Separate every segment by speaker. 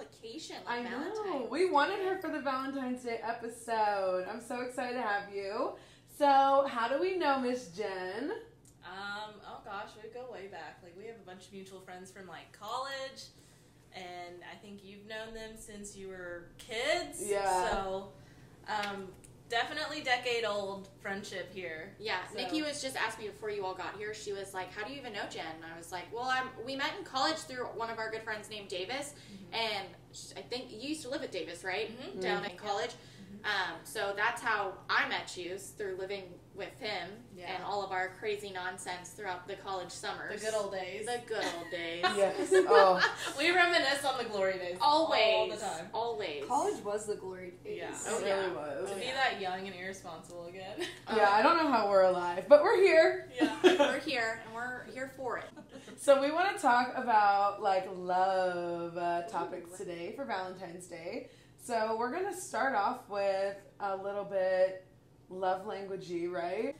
Speaker 1: special
Speaker 2: occasion
Speaker 1: I
Speaker 2: like
Speaker 1: know.
Speaker 2: Valentine's.
Speaker 1: We wanted her for the Valentine's Day episode. I'm so excited to have you. So, how do we know Miss Jen?
Speaker 3: Um, oh gosh, we go way back. Like we have a bunch of mutual friends from like college, and I think you've known them since you were kids.
Speaker 1: Yeah.
Speaker 3: So, um, definitely decade old friendship here.
Speaker 2: Yeah,
Speaker 3: So-
Speaker 2: Nikki was just asking me before you all got here. She was like, "How do you even know Jen?" And I was like, "Well, I'm. We met in college through one of our good friends named Davis, and sh- I think you used to live at Davis, right?
Speaker 3: Mhm.
Speaker 2: Down
Speaker 3: Mhm.
Speaker 2: in college. Um, so that's how I met you through living with him
Speaker 3: Yeah.
Speaker 2: and all of our crazy nonsense throughout the college summers.
Speaker 3: The good old days.
Speaker 2: the good old days.
Speaker 1: Yes. Oh,
Speaker 3: we reminisce on the glory days
Speaker 2: Always,
Speaker 3: all the time.
Speaker 2: always.
Speaker 4: College was the glory days.
Speaker 3: Yeah.
Speaker 1: it
Speaker 2: Oh,
Speaker 1: really was.
Speaker 3: To be that young and irresponsible again.
Speaker 1: Yeah, I don't know how we're alive, but we're here.
Speaker 3: yeah.
Speaker 2: We're here and we're here for it.
Speaker 1: So we want to talk about like love uh, topics today for Valentine's Day. So we're gonna start off with a little bit love languagey, right?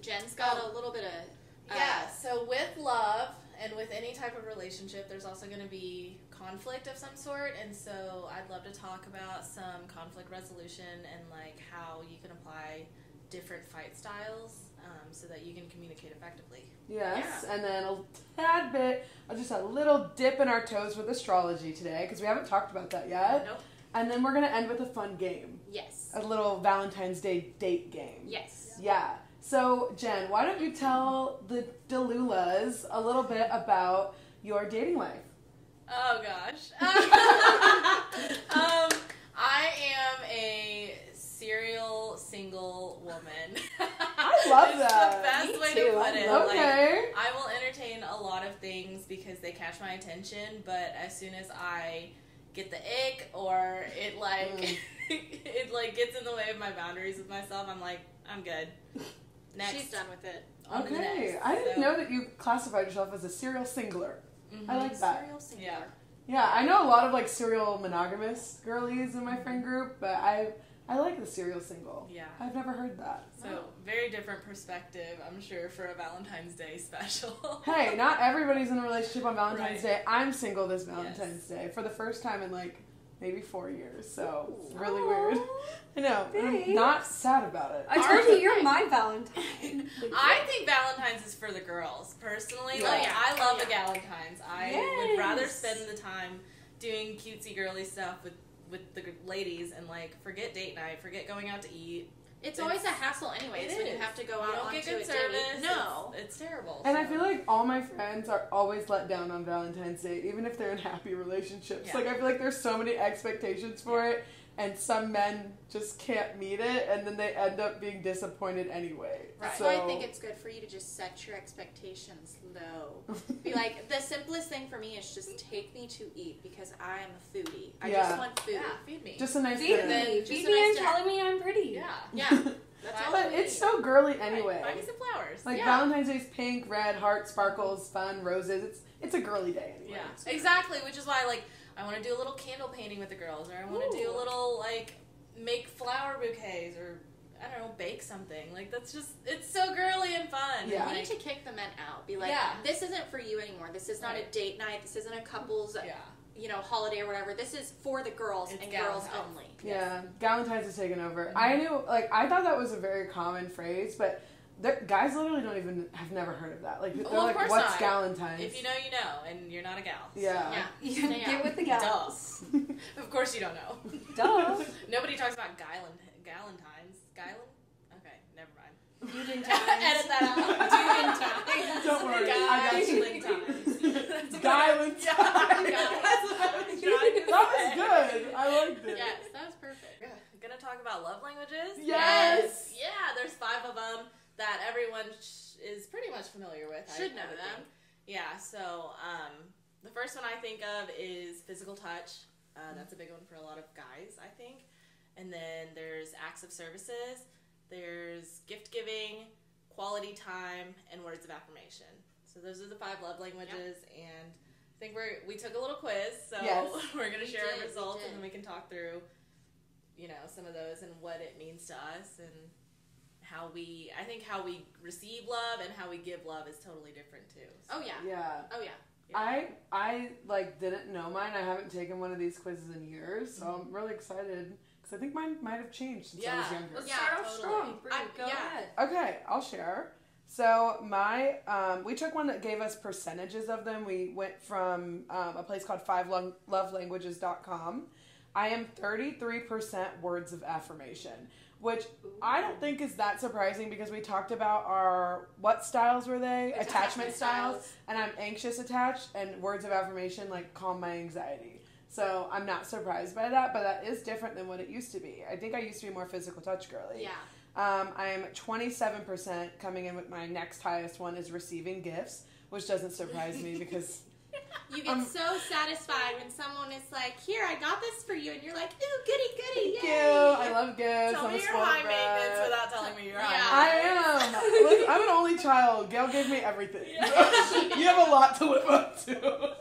Speaker 2: Jen's got a little bit of uh,
Speaker 3: Yeah, so with love and with any type of relationship, there's also going to be conflict of some sort. And so I'd love to talk about some conflict resolution and like how you can apply different fight styles um, so that you can communicate effectively.
Speaker 1: Yes, and then a tad bit, uh, just a little dip in our toes with astrology today because we haven't talked about that yet.
Speaker 3: Nope.
Speaker 1: And then we're gonna end with a fun game,
Speaker 2: Yes.
Speaker 1: a little Valentine's Day date game.
Speaker 2: Yes.
Speaker 1: Yeah. So, Jen, why don't you tell the Delulas a little bit about your dating life?
Speaker 3: Oh gosh. um, I am a serial single woman.
Speaker 1: I love
Speaker 3: it's
Speaker 1: that.
Speaker 3: the best
Speaker 4: Me
Speaker 3: way
Speaker 4: too,
Speaker 3: to put it.
Speaker 4: love
Speaker 3: Like,
Speaker 1: Okay.
Speaker 3: I will entertain a lot of things because they catch my attention, but as soon as I get the ick or it like
Speaker 1: Mm.
Speaker 3: it like gets in the way of my boundaries with myself, I'm like, I'm good. Next.
Speaker 2: She's done with it.
Speaker 3: On
Speaker 1: Okay.
Speaker 3: next.
Speaker 1: I didn't
Speaker 3: So,
Speaker 1: know that you classified yourself as a serial singler.
Speaker 3: mhm.
Speaker 1: I like that.
Speaker 2: Serial singular.
Speaker 3: Yeah.
Speaker 1: Yeah, I know a lot of like serial monogamous girlies in my friend group, but I I like the serial single.
Speaker 3: Yeah.
Speaker 1: I've never heard that.
Speaker 3: So very different perspective, I'm sure, for a Valentine's Day special.
Speaker 1: Hey, not everybody's in a relationship on Valentine's
Speaker 3: Right.
Speaker 1: Day. I'm single this Valentine's Day for the first time in like maybe four years, so it's really weird. I know. I'm not sad about it.
Speaker 4: I told you you're my Valentine.
Speaker 3: I think Valentine's is for the girls. Personally,
Speaker 1: Yeah.
Speaker 3: like I love
Speaker 2: Yeah.
Speaker 3: the Galentines. I would rather spend the time doing cutesy girly stuff with with the ladies and like forget date night, forget going out to eat.
Speaker 2: It's always a hassle, anyways,
Speaker 3: It
Speaker 2: when you have to go
Speaker 3: You
Speaker 2: out
Speaker 3: don't get good
Speaker 2: a
Speaker 3: service.
Speaker 2: date. No.
Speaker 3: it's, it's terrible.
Speaker 1: And I feel like all my friends are always let down on Valentine's Day, even if they're in happy relationships.
Speaker 3: Yeah.
Speaker 1: Like I feel like there's so many expectations for it, and some men just can't meet it, and then they end up being disappointed anyway.
Speaker 2: That's
Speaker 1: So,
Speaker 2: why I think it's good for you to just set your expectations low. Be like, the simplest thing for me is just take me to eat because I am a foodie. I
Speaker 1: Yeah.
Speaker 2: just want food.
Speaker 3: yeah, feed me.
Speaker 1: just a nice
Speaker 4: Feed
Speaker 1: dinner.
Speaker 4: me.
Speaker 3: just
Speaker 4: Feed me
Speaker 2: nice
Speaker 4: and
Speaker 2: dinner.
Speaker 4: telling me I'm pretty.
Speaker 3: yeah,
Speaker 2: Yeah. That's all.
Speaker 1: But it's
Speaker 2: need.
Speaker 1: so girly anyway.
Speaker 3: Buy me some flowers.
Speaker 1: Like
Speaker 2: Yeah.
Speaker 1: Valentine's Day's pink, red, heart, sparkles, fun, roses. It's it's a girly day anyway.
Speaker 3: Yeah, exactly. Which is why, like, I want to do a little candle painting with the girls, or I want to do a little like make flower bouquets, or I don't know, bake something. Like that's just it's so girly and fun.
Speaker 1: Yeah.
Speaker 2: We need to kick the men out. Be like,
Speaker 3: Yeah.
Speaker 2: this isn't for you anymore. This is not
Speaker 3: Right.
Speaker 2: a date night. This isn't a couple's,
Speaker 3: yeah.
Speaker 2: you know, holiday or whatever. This is for the girls
Speaker 3: It's
Speaker 2: and girls only.
Speaker 1: Yeah, Galentine's is taken over.
Speaker 3: Mhm.
Speaker 1: I knew, like, I thought that was a very common phrase, but there- guys literally don't even have never heard of that. Like, they're
Speaker 3: Well, of
Speaker 1: like, "What's
Speaker 3: not.
Speaker 1: Galentine's?"
Speaker 3: If you know, you know, and you're not a gal.
Speaker 1: yeah.
Speaker 2: Yeah.
Speaker 4: You
Speaker 2: Stay
Speaker 4: Get with the gals.
Speaker 3: Of course you don't know.
Speaker 4: Duh.
Speaker 3: Nobody talks about Galen Galentine's. Galen? Okay, never mind.
Speaker 4: Duden
Speaker 3: Edit that out.
Speaker 4: Duden times.
Speaker 1: Don't worry, I got you.
Speaker 3: Galen times.
Speaker 1: Galen
Speaker 3: Yeah,
Speaker 1: times.
Speaker 3: That's what I was trying to
Speaker 1: That was good. I liked it.
Speaker 2: Yes, that was perfect.
Speaker 3: Yeah, Gonna talk about love languages?
Speaker 1: Yes.
Speaker 3: Yeah, there's five of them that everyone sh- is pretty much familiar with. I-
Speaker 2: Should
Speaker 3: I
Speaker 2: know
Speaker 3: would
Speaker 2: them.
Speaker 3: think. Yeah, so um, the first one I think of is physical touch. Uh, that's a big one for a lot of guys, I think. And then there's acts of services, there's gift giving, quality time, and words of affirmation. So those are the five love languages, and I think we're we took a little quiz, so
Speaker 1: Yes.
Speaker 3: we're gonna
Speaker 2: We
Speaker 3: share
Speaker 2: did,
Speaker 3: our results, and then we can talk through you know, some of those and what it means to us and how we, I think how we receive love and how we give love is totally different too.
Speaker 2: Oh yeah.
Speaker 1: Yeah.
Speaker 2: Oh yeah.
Speaker 1: I I like didn't know mine. I haven't taken one of these quizzes in years, so I'm really excited because I think mine might have changed since I was younger.
Speaker 4: Let's
Speaker 2: Yeah,
Speaker 4: start off
Speaker 3: totally.
Speaker 4: strong. Bree,
Speaker 2: I-
Speaker 4: go
Speaker 2: yeah.
Speaker 4: ahead.
Speaker 1: Okay, I'll share. So my um, we took one that gave us percentages of them. We went from um, a place called fivelovelanguages.com. I am 33% words of affirmation, which I don't think is that surprising because we talked about our what styles were they? Attachment,
Speaker 2: Attachment
Speaker 1: styles.
Speaker 2: styles.
Speaker 1: And I'm anxious attached and words of affirmation like calm my anxiety. So I'm not surprised by that, but that is different than what it used to be. I think I used to be more physical touch girly.
Speaker 2: Yeah.
Speaker 1: Um, I am 27% coming in with my next highest one is receiving gifts, which doesn't surprise me because
Speaker 2: You get
Speaker 1: Um,
Speaker 2: so satisfied when someone is like, "Here, I got this for you," and you're like, "Ooh, goody, goody,
Speaker 1: thank
Speaker 2: yay!"
Speaker 1: you. I love gifts.
Speaker 3: Tell
Speaker 1: I'm
Speaker 3: me you're high
Speaker 1: brat.
Speaker 3: maintenance without telling me you're
Speaker 2: Yeah.
Speaker 3: high
Speaker 1: I am. Look, I'm an only child. Gail gave me everything. you have a lot to live up to.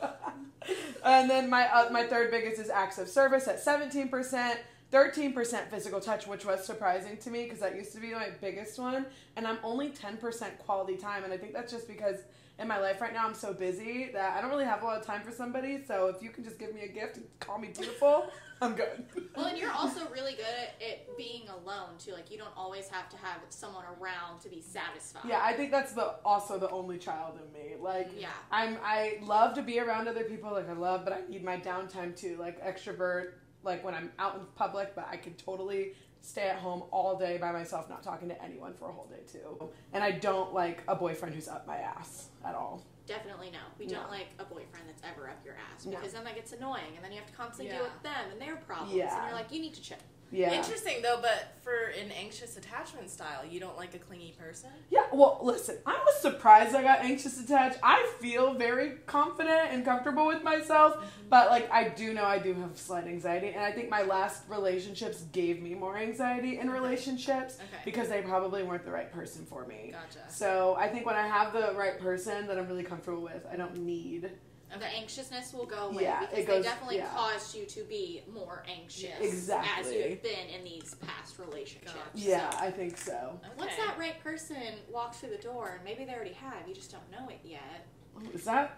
Speaker 1: and then my uh, my third biggest is acts of service at 17%. 13% physical touch, which was surprising to me because that used to be my biggest one. And I'm only 10% quality time. And I think that's just because in my life right now I'm so busy that I don't really have a lot of time for somebody. So if you can just give me a gift and call me beautiful, I'm good.
Speaker 2: Well, and you're also really good at being alone too. Like you don't always have to have someone around to be satisfied.
Speaker 1: Yeah, I think that's the also the only child in me. Like
Speaker 2: Yeah.
Speaker 1: I'm I love to be around other people, like I love, but I need my downtime too. Like extrovert, like when I'm out in public, but I could totally stay at home all day by myself, not talking to anyone for a whole day too. And I don't like a boyfriend who's up my ass at all.
Speaker 2: Definitely no. We
Speaker 1: No.
Speaker 2: don't like a boyfriend that's ever up your ass
Speaker 1: No.
Speaker 2: because then that gets annoying, and then you have to constantly
Speaker 3: Yeah.
Speaker 2: deal with them and their problems,
Speaker 1: Yeah.
Speaker 2: and you're like, you need to chill.
Speaker 1: Yeah.
Speaker 3: Interesting though, but for an anxious attachment style, you don't like a clingy person?
Speaker 1: Yeah, well, listen, I was surprised I got anxious attached. I feel very confident and comfortable with myself, mm-hmm. but like I do know I do have slight anxiety, and I think my last relationships gave me more anxiety in relationships
Speaker 3: Okay.
Speaker 1: because they probably weren't the right person for me.
Speaker 3: Gotcha.
Speaker 1: So I think when I have the right person that I'm really comfortable with, I don't need.
Speaker 2: The anxiousness will go away
Speaker 1: Yeah,
Speaker 2: because
Speaker 1: it
Speaker 2: they definitely
Speaker 1: yeah.
Speaker 2: caused you to be more anxious
Speaker 1: Exactly.
Speaker 2: as you've been in these past relationships.
Speaker 3: Gotcha.
Speaker 1: Yeah,
Speaker 2: So,
Speaker 1: I think so.
Speaker 2: once that right person walks through the door, and maybe they already have, you just don't know it yet.
Speaker 1: Oh, is that?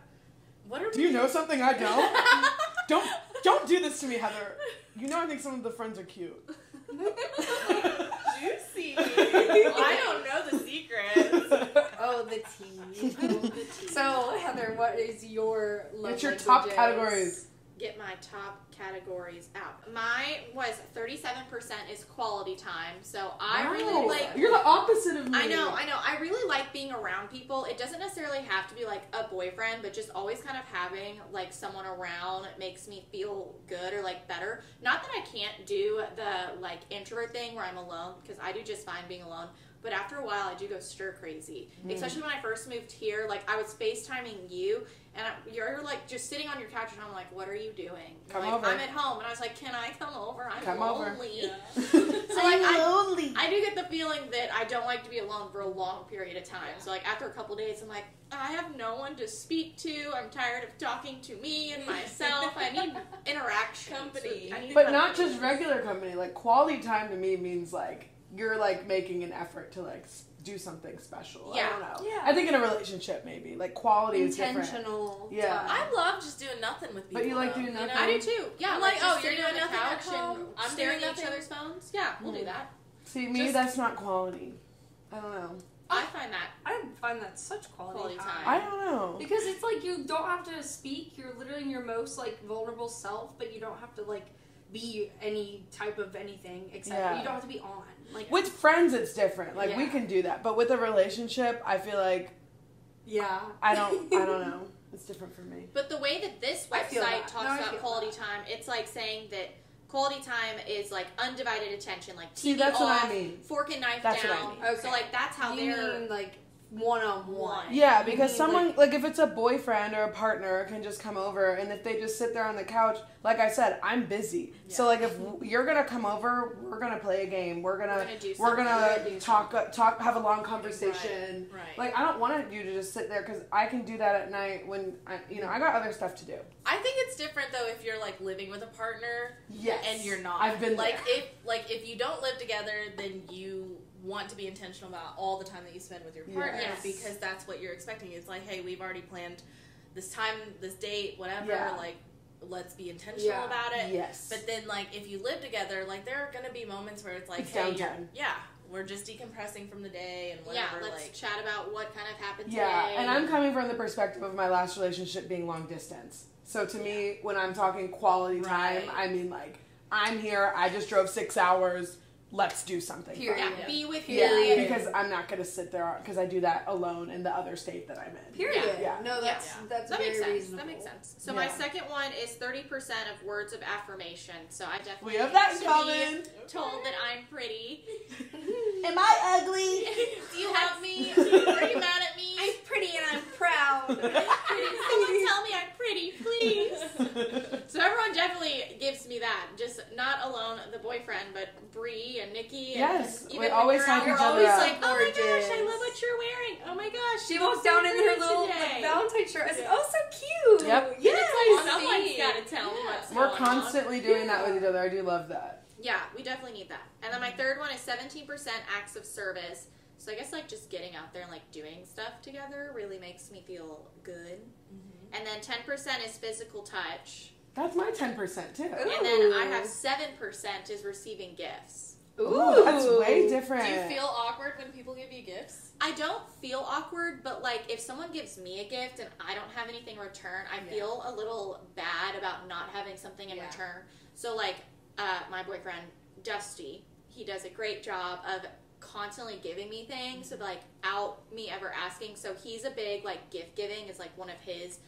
Speaker 3: What are
Speaker 1: Do you know something I don't? don't don't do this to me, Heather. You know I think some of the friends are cute.
Speaker 3: Juicy. I don't know the secrets.
Speaker 4: Oh, oh, the tea. so, Heather, what is your love
Speaker 1: What's your top categories?
Speaker 2: Get my top categories out. My was 37% is quality time. So I
Speaker 1: Wow.
Speaker 2: really like
Speaker 1: You're the opposite of me.
Speaker 2: I know, I know. I really like being around people. It doesn't necessarily have to be like a boyfriend, but just always kind of having like someone around makes me feel good or like better. Not that I can't do the like introvert thing where I'm alone because I do just fine being alone. But after a while, I do go stir crazy.
Speaker 1: Mm.
Speaker 2: Especially when I first moved here, like I was FaceTiming you, and I- you're like just sitting on your couch, and I'm like, "What are you doing?"
Speaker 1: Come
Speaker 2: like,
Speaker 1: over.
Speaker 2: I'm at home, and I was like, "Can I come over? I'm
Speaker 1: Come over."
Speaker 2: lonely."
Speaker 3: Yeah.
Speaker 2: So like I,
Speaker 1: lonely.
Speaker 2: I do get the feeling that I don't like to be alone for a long period of time. So like after a couple days, I'm like, I have no one to speak to. I'm tired of talking to me and myself. I need interaction.
Speaker 3: Company.
Speaker 2: I need
Speaker 1: But not just regular company. Like quality time to me means like you're like making an effort to like do something special. I
Speaker 2: Yeah.
Speaker 1: don't know.
Speaker 4: Yeah.
Speaker 1: I think in a relationship maybe like quality is different.
Speaker 4: Intentional.
Speaker 1: Yeah.
Speaker 4: time.
Speaker 3: I love just doing nothing with people.
Speaker 1: But you like
Speaker 3: though,
Speaker 1: doing
Speaker 3: know?
Speaker 1: nothing?
Speaker 2: I do too. Yeah,
Speaker 3: I'm
Speaker 2: like,
Speaker 3: like, oh, you're doing
Speaker 2: on the
Speaker 3: nothing at
Speaker 2: couch
Speaker 3: home?
Speaker 2: and
Speaker 3: I'm
Speaker 2: staring at each
Speaker 3: nothing.
Speaker 2: other's phones. Yeah, we'll do
Speaker 1: Mm.
Speaker 2: that.
Speaker 1: See me,
Speaker 3: Just-
Speaker 1: that's not quality. I don't know.
Speaker 2: I find that
Speaker 4: I find that such quality,
Speaker 2: Quality
Speaker 4: time.
Speaker 2: time.
Speaker 1: I don't know.
Speaker 4: Because it's like you don't have to speak. You're literally in your most like vulnerable self, but you don't have to like be any type of anything except
Speaker 1: Yeah.
Speaker 4: you don't have to be on. Like
Speaker 1: With friends, it's different. Like we can do that, but with a relationship, I feel like
Speaker 4: yeah,
Speaker 1: I don't. I don't know. It's different for me.
Speaker 2: But the way that this website
Speaker 4: that.
Speaker 2: talks
Speaker 4: No,
Speaker 2: about quality
Speaker 4: that.
Speaker 2: time, it's like saying that quality time is like undivided attention, like TV
Speaker 1: See, that's what I mean.
Speaker 2: fork and knife
Speaker 1: That's what I
Speaker 2: down.
Speaker 1: mean.
Speaker 2: So like that's how
Speaker 4: you
Speaker 2: they're
Speaker 4: mean like one on one.
Speaker 1: Yeah, because
Speaker 4: mean,
Speaker 1: someone
Speaker 4: like-
Speaker 1: like, if it's a boyfriend or a partner can just come over, and if they just sit there on the couch, like I said, I'm busy. So like if you're gonna come over, we're gonna play a game. We're gonna
Speaker 2: We're gonna
Speaker 1: we're gonna
Speaker 2: We're
Speaker 1: talk talk have a long conversation.
Speaker 3: Right, right.
Speaker 1: Like I don't want you to just sit there because I can do that at night when I you know I got other stuff to do.
Speaker 3: I think it's different though if you're like living with a partner
Speaker 1: Yes,
Speaker 3: and you're not.
Speaker 1: I've been
Speaker 3: like
Speaker 1: there.
Speaker 3: if like if you don't live together, then you want to be intentional about all the time that you spend with your partner
Speaker 2: Yes.
Speaker 3: because that's what you're expecting. It's like, hey, we've already planned this time, this date, whatever.
Speaker 1: Yeah.
Speaker 3: Like, let's be intentional
Speaker 4: Yeah.
Speaker 3: about it.
Speaker 1: Yes,
Speaker 3: But then, like, if you live together, like, there are gonna be moments where it's like,
Speaker 1: It's
Speaker 3: hey, you're- yeah, we're just decompressing from the day and
Speaker 2: Yeah, let's
Speaker 3: like,
Speaker 2: chat about what kind of happened
Speaker 1: Yeah,
Speaker 2: today.
Speaker 1: and I'm coming from the perspective of my last relationship being long distance. So to me, when I'm talking quality time, I mean like I'm here. I just drove six hours. Let's do something. fun.
Speaker 4: Period.
Speaker 2: yeah,
Speaker 3: Yeah.
Speaker 2: be with you.
Speaker 1: Yeah, because I'm not gonna sit there because I do that alone in the other state that I'm in.
Speaker 4: Period.
Speaker 1: Yeah.
Speaker 4: No, that's
Speaker 3: Yeah.
Speaker 4: that's
Speaker 2: That
Speaker 4: very
Speaker 2: makes sense.
Speaker 4: reasonable.
Speaker 2: That makes sense. So my second one is thirty percent of words of affirmation. So I definitely
Speaker 1: We have that in
Speaker 2: need to
Speaker 1: common.
Speaker 2: be told that I'm pretty.
Speaker 1: Am I ugly?
Speaker 2: Do you help me? Are you mad at me?
Speaker 4: I'm pretty and I'm proud.
Speaker 2: Someone tell me I'm pretty, please. So everyone definitely gives me that. Just not alone the boyfriend, but Bree and Nikki. And
Speaker 1: Yes,
Speaker 2: even
Speaker 1: we always
Speaker 2: we're
Speaker 1: hype
Speaker 2: out,
Speaker 1: each
Speaker 2: we're
Speaker 1: other
Speaker 2: always like, oh my gosh, I love what you're wearing. Oh my gosh,
Speaker 4: She
Speaker 2: you
Speaker 4: walked
Speaker 2: so
Speaker 4: down in her little
Speaker 2: today.
Speaker 4: Valentine shirt. I said,
Speaker 3: Yeah.
Speaker 4: "Oh, so cute."
Speaker 1: Yep.
Speaker 4: Yes.
Speaker 2: Someone's got to tell
Speaker 3: Yeah.
Speaker 2: what's
Speaker 1: We're
Speaker 2: going on.
Speaker 1: constantly doing that with each other. I do love that.
Speaker 2: Yeah, we definitely need that. And then my third one is 17% acts of service. So I guess like just getting out there and like doing stuff together really makes me feel good.
Speaker 3: Mm-hmm.
Speaker 2: And then 10% is physical touch.
Speaker 1: That's my ten percent too.
Speaker 4: Ooh.
Speaker 2: And then I have 7% is receiving gifts.
Speaker 1: Ooh, that's way different.
Speaker 3: Do you feel awkward when people give you gifts?
Speaker 2: I don't feel awkward, but like if someone gives me a gift and I don't have anything in return, I
Speaker 3: Yeah.
Speaker 2: feel a little bad about not having something in
Speaker 3: Yeah.
Speaker 2: return. So like uh, my boyfriend Dusty, he does a great job of constantly giving me things, so like out me ever asking. So he's a big like gift giving is like one of his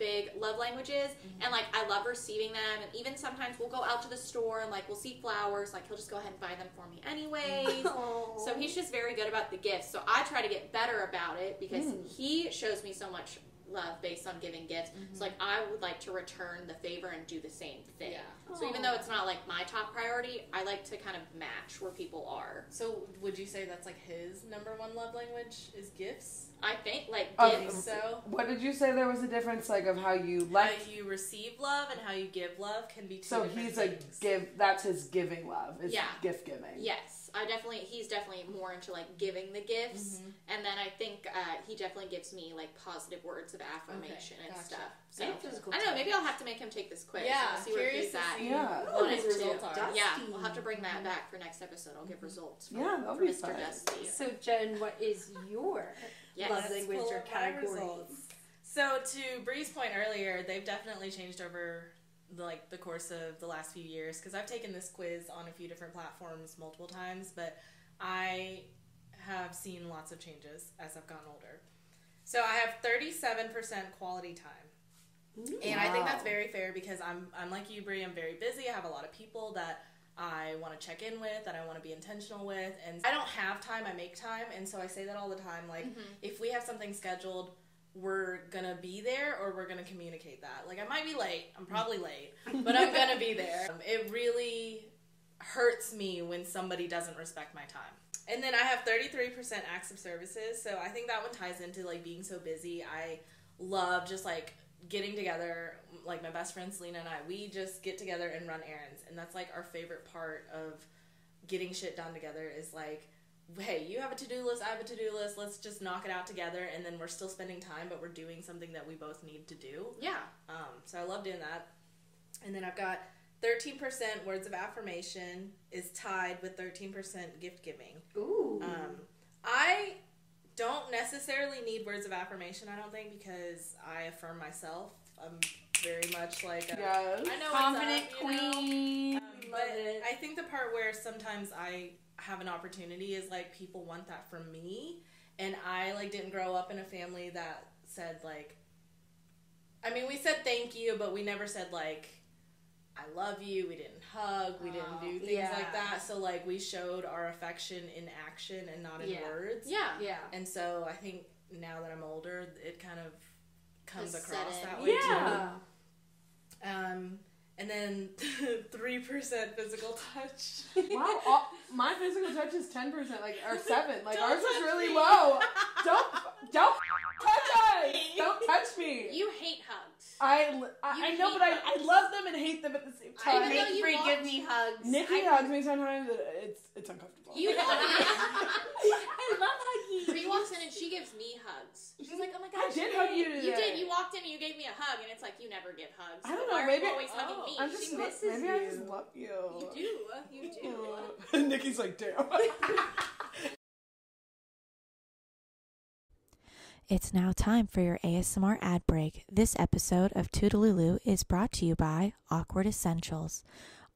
Speaker 2: big love languages and like I love receiving them and even sometimes we'll go out to the store and like we'll see flowers like he'll just go ahead and buy them for me anyways so he's just very good about the gifts. So I try to get better about it because
Speaker 1: Mm.
Speaker 2: he shows me so much love based on giving gifts. So mm-hmm. like I would like to return the favor and do the same thing.
Speaker 3: Yeah.
Speaker 2: So even though it's not like my top priority, I like to kind of match where people are.
Speaker 3: So would you say that's like his number one love language is gifts?
Speaker 2: I think like
Speaker 1: Of-
Speaker 3: Think
Speaker 2: gifts.
Speaker 3: so.
Speaker 1: What did you say? There was a difference, like of how you
Speaker 3: How
Speaker 1: like.
Speaker 3: you receive love and how you give love can be two
Speaker 1: So
Speaker 3: different
Speaker 1: he's a give. That's his giving love. Is
Speaker 2: Yeah.
Speaker 1: gift giving.
Speaker 2: Yes, I definitely. He's definitely more into like giving the gifts,
Speaker 3: Mhm.
Speaker 2: and then I think uh, he definitely gives me like positive words of affirmation and
Speaker 3: gotcha.
Speaker 2: stuff. So
Speaker 4: And physical
Speaker 2: I don't know. Maybe. I'll have to make him take this quiz.
Speaker 3: Yeah,
Speaker 2: and see where he's at.
Speaker 1: Yeah.
Speaker 3: what his results are.
Speaker 4: Dusty.
Speaker 2: Yeah, we'll have to bring that back for next episode. I'll give results. From,
Speaker 1: Yeah, that'll
Speaker 2: from
Speaker 1: be
Speaker 2: Mr.
Speaker 1: fun.
Speaker 2: Dusty.
Speaker 4: So Jen, what is your
Speaker 2: Yes.
Speaker 4: love language
Speaker 3: pull
Speaker 4: or category?
Speaker 3: results. So to Bree's point earlier, they've definitely changed over the, like the course of the last few years because I've taken this quiz on a few different platforms multiple times, but I have seen lots of changes as I've gotten older. So I have 37% quality time. Mm. And I think that's very fair because I'm I'm like you, Bree. I'm very busy. I have a lot of people that I want to check in with, that I want to be intentional with, and I don't have time. I make time, and so I say that all the time. Like, mm-hmm. if we have something scheduled, we're gonna be there, or we're gonna communicate that. Like, I might be late. I'm probably late, but I'm gonna be there. It really hurts me when somebody doesn't respect my time. And then I have 33% acts of services, so I think that one ties into like being so busy. I love just like getting together, like my best friend Selena and I, we just get together and run errands, and that's like our favorite part of getting shit done together is like, hey, you have a to do list, I have a to do list, let's just knock it out together, and then we're still spending time, but we're doing something that we both need to do.
Speaker 2: Yeah.
Speaker 3: Um, so I love doing that. And then I've got 13% words of affirmation is tied with 13% gift giving.
Speaker 4: Ooh.
Speaker 3: Um, I don't necessarily need words of affirmation, I don't think, because I affirm myself. I'm very much like a,
Speaker 1: Yes.
Speaker 3: I know
Speaker 4: Confident
Speaker 3: up,
Speaker 4: queen.
Speaker 3: Um, but. I think the part where sometimes I have an opportunity is like people want that from me, and I like didn't grow up in a family that said like. I mean, we said thank you, but we never said like, I love you. We didn't hug. We didn't do things
Speaker 4: yeah.
Speaker 3: like that. So like we showed our affection in action and not in
Speaker 4: Yeah.
Speaker 3: words.
Speaker 2: Yeah.
Speaker 4: Yeah.
Speaker 3: And so I think now that I'm older, it kind of comes
Speaker 2: Has
Speaker 3: across that way
Speaker 4: Yeah.
Speaker 3: too. Um, and then three percent physical touch.
Speaker 1: Wow, all, my physical touch is ten percent, like or seven. Like
Speaker 3: Don't
Speaker 1: ours is really
Speaker 3: me.
Speaker 1: low. Don't don't touch us. Don't touch me.
Speaker 2: You hate hugs.
Speaker 1: I, I, I know, but I, I love them and hate them at the same
Speaker 2: I
Speaker 1: time.
Speaker 2: Even though you
Speaker 4: Free, give me hugs.
Speaker 1: Nikki
Speaker 4: I,
Speaker 1: hugs me sometimes. and It's it's uncomfortable.
Speaker 2: You
Speaker 4: I love hugging.
Speaker 2: Bree walks in and she gives me hugs. She's like, "Oh my gosh, I
Speaker 1: did
Speaker 2: you
Speaker 1: hug you today.
Speaker 2: You did. You walked in and you gave me a hug, and it's like you never give hugs.
Speaker 1: I don't know,
Speaker 2: are
Speaker 1: maybe-
Speaker 2: you always hugging
Speaker 3: Oh.
Speaker 2: me?
Speaker 1: I'm just
Speaker 4: She misses
Speaker 1: maybe I just love you.
Speaker 2: You do. You do.
Speaker 1: Nikki's like, damn.
Speaker 5: It's now time for your ASMR ad break. This episode of Too Delulu is brought to you by Awkward Essentials.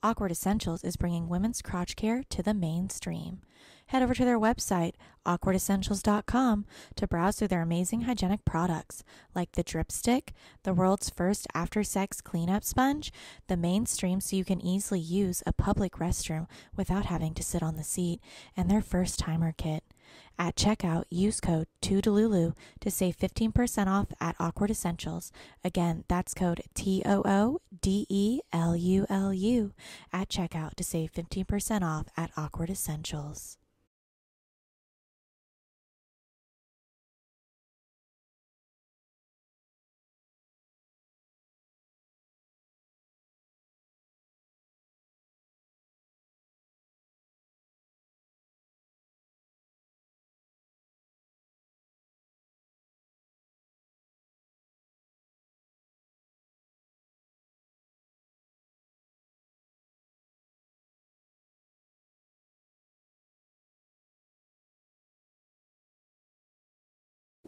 Speaker 5: Awkward Essentials is bringing women's crotch care to the mainstream. Head over to their website, awkwardessentials.com, to browse through their amazing hygienic products like the Drip Stick, the world's first after sex cleanup sponge, the mainstream so you can easily use a public restroom without having to sit on the seat, and their first timer kit. At checkout, use code TOODELULU to save 15% off at Awkward Essentials. Again, that's code T O O D E L U L U at checkout to save 15% off at Awkward Essentials.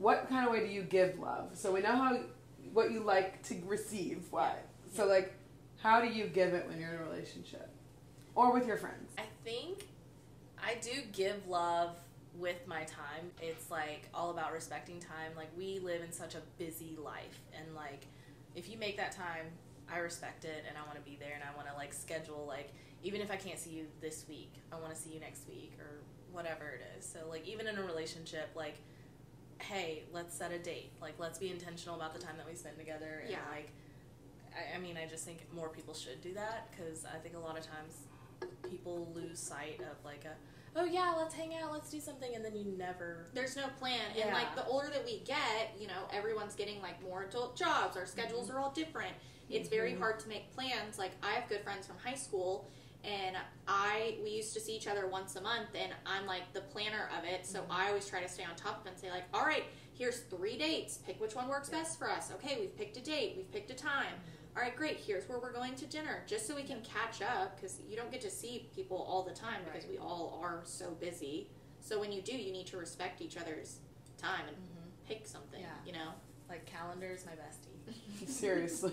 Speaker 1: What kind of way do you give love? So we know how what you like to receive. Why? So like, how do you give it when you're in a relationship, or with your friends?
Speaker 3: I think I do give love with my time. It's like all about respecting time. Like we live in such a busy life and like if you make that time, I respect it and I want to be there and I want to like schedule like even if I can't see you this week, I want to see you next week or whatever it is. So like even in a relationship like hey, let's set a date. Like let's be intentional about the time that we spend together and
Speaker 2: Yeah.
Speaker 3: like I, I mean, I just think more people should do that because I think a lot of times people lose sight of like a oh yeah let's hang out let's do something and then you never
Speaker 2: There's no plan, and like the older that we get, you know, everyone's getting like more adult jobs. Our schedules mm-hmm. are all different. It's very mm-hmm. hard to make plans. Like I have good friends from high school, and I we used to see each other once a month, and I'm like the planner of it. So mm-hmm. I always try to stay on top of it and say like, all right, here's three dates. Pick which one works best for us. Okay, we've picked a date. We've picked a time. Mm-hmm. All right, great. Here's where we're going to dinner, just so we can catch up because you don't get to see people all the time because
Speaker 3: Right.
Speaker 2: we all are so busy. So when you do, you need to respect each other's time and mm-hmm. pick something.
Speaker 3: Yeah.
Speaker 2: You know.
Speaker 3: like calendar is my bestie
Speaker 1: Seriously.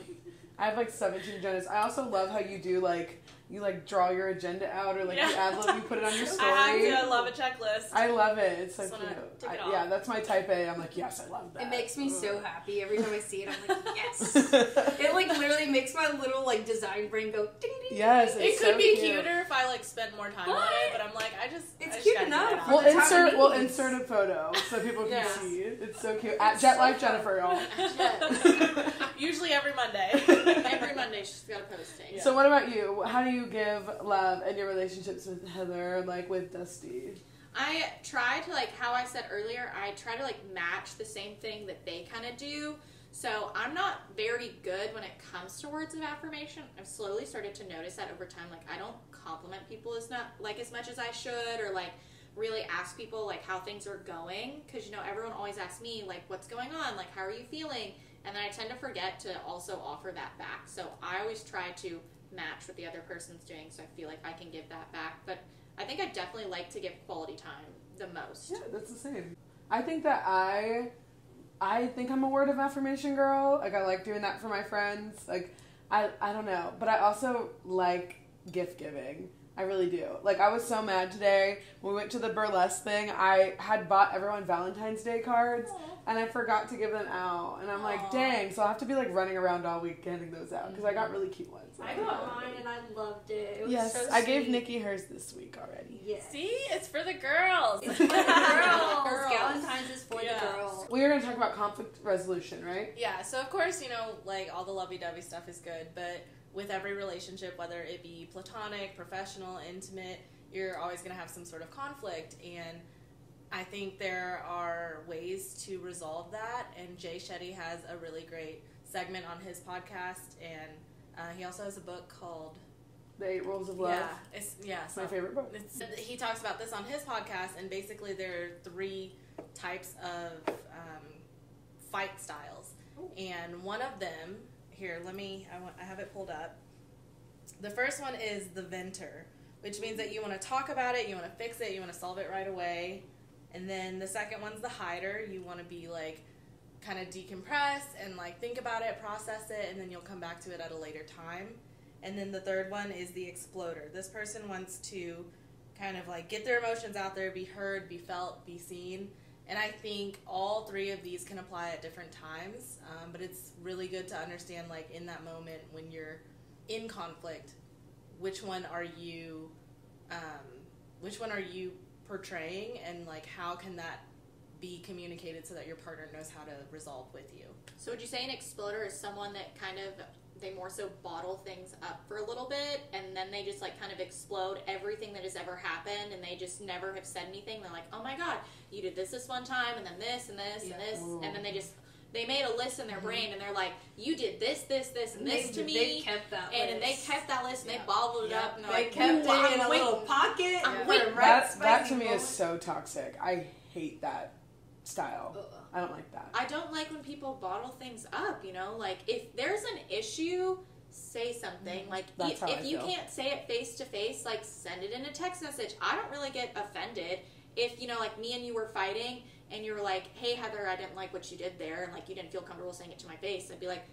Speaker 1: I have like 17 agendas. I also love how you do like you like draw your agenda out or like you
Speaker 3: Yeah.
Speaker 1: ad lib, you put it on your story.
Speaker 3: I have to I love a checklist
Speaker 1: I love it. It's so
Speaker 3: Just
Speaker 1: cute.
Speaker 3: wanna
Speaker 1: I-
Speaker 3: off.
Speaker 1: yeah, that's my type A. I'm like, yes, I love that.
Speaker 4: It makes me so happy every time I see it. I'm like, yes.
Speaker 1: yes.
Speaker 4: It like literally makes my little like design brain go ding ding.
Speaker 1: Yes,
Speaker 3: it could
Speaker 1: so
Speaker 3: be
Speaker 1: cute.
Speaker 3: cuter if I like spent more time on it but I'm like I just
Speaker 4: It's
Speaker 3: I just
Speaker 4: cute enough.
Speaker 3: it.
Speaker 1: We'll insert we'll insert a photo so people can
Speaker 3: Yeah.
Speaker 1: see. It's so cute. At Jet Life Jennifer, y'all.
Speaker 3: usually every Monday
Speaker 2: Every Monday she's got to post it.
Speaker 1: So what about you? How do you give love in your relationships with Heather, like with Dusty?
Speaker 2: I try to like how I said earlier. I try to like match the same thing that they kind of do. So I'm not very good when it comes to words of affirmation. I've slowly started to notice that over time. Like I don't compliment people as not like as much as I should, or like really ask people like how things are going because you know everyone always asks me like what's going on, like how are you feeling, and then I tend to forget to also offer that back. So I always try to match what the other person's doing, so I feel like I can give that back. But I think I definitely like to give quality time the most.
Speaker 1: Yeah, that's the same. I think that I I think I'm a word of affirmation girl. Like I like doing that for my friends. Like I I don't know, but I also like gift giving. I really do. Like I was so mad today. When we went to the burlesque thing. I had bought everyone Valentine's Day cards, and I forgot to give them out. And I'm like,
Speaker 3: Aw.
Speaker 1: dang. So I'll have to be like running around all week handing those out because I got mm-hmm. really cute ones.
Speaker 4: I got mine and I loved it. It was
Speaker 1: Yes,
Speaker 4: so
Speaker 1: I gave. Nikki hers this week already.
Speaker 4: Yeah.
Speaker 3: See, it's for the girls.
Speaker 4: It's for the girls.
Speaker 3: Girls.
Speaker 4: Valentine's is for
Speaker 3: Yeah.
Speaker 4: the girls.
Speaker 1: We are going to talk about conflict resolution, right?
Speaker 3: Yeah, so of course, you know, like all the lovey dovey stuff is good, but with every relationship, whether it be platonic, professional, intimate, you're always going to have some sort of conflict. And I think there are ways to resolve that. And Jay Shetty has a really great segment on his podcast. And uh, he also has a book called
Speaker 1: The Eight Rules of Love.
Speaker 3: Yeah, it's, yeah,
Speaker 1: It's my favorite book.
Speaker 3: it's, he talks about this on his podcast, and basically there are three types of um, fight styles, and one of them here. Let me. I, want, I have it pulled up. The first one is the venter, which means that you want to talk about it, you want to fix it, you want to solve it right away, and then the second one's the hider. You want to be like kind of decompress and like think about it, process it, and then you'll come back to it at a later time. And then the third one is the exploder. This person wants to kind of like get their emotions out there, be heard, be felt, be seen. And I think all three of these can apply at different times, um, but it's really good to understand, like, in that moment when you're in conflict, which one are you, um, which one are you portraying, and like, how can that be communicated so that your partner knows how to resolve with you?
Speaker 2: So would you say an exploder is someone that kind of they more so bottle things up for a little bit and then they just like kind of explode everything that has ever happened and they just never have said anything. They're like, Oh my god, you did this this one time and then this and this
Speaker 3: Yeah.
Speaker 2: and this
Speaker 1: Ooh.
Speaker 2: and then they just they made a list in their brain and they're like, You did this, this, this, and this
Speaker 4: they,
Speaker 2: to me
Speaker 4: They kept that
Speaker 2: and, and they kept that list and
Speaker 3: Yeah.
Speaker 2: they bottled it
Speaker 3: Yeah.
Speaker 2: up and they're
Speaker 4: They
Speaker 2: like,
Speaker 4: kept
Speaker 2: "Ooh, I'm
Speaker 4: it in a
Speaker 2: waiting."
Speaker 4: little pocket.
Speaker 2: I'm waiting.
Speaker 4: right
Speaker 1: That, that to
Speaker 4: spicy
Speaker 1: me is so toxic. I hate that style.
Speaker 4: Ugh.
Speaker 1: I don't like that.
Speaker 2: I don't like when people bottle things up, you know? Like, if there's an issue, say something. Like,
Speaker 1: Mm-hmm. That's
Speaker 2: if,
Speaker 1: how I
Speaker 2: if you
Speaker 1: feel.
Speaker 2: can't say it face to face, like, send it in a text message. I don't really get offended if, you know, like, me and you were fighting and you were like, hey, Heather, I didn't like what you did there, and, like, you didn't feel comfortable saying it to my face. I'd be like,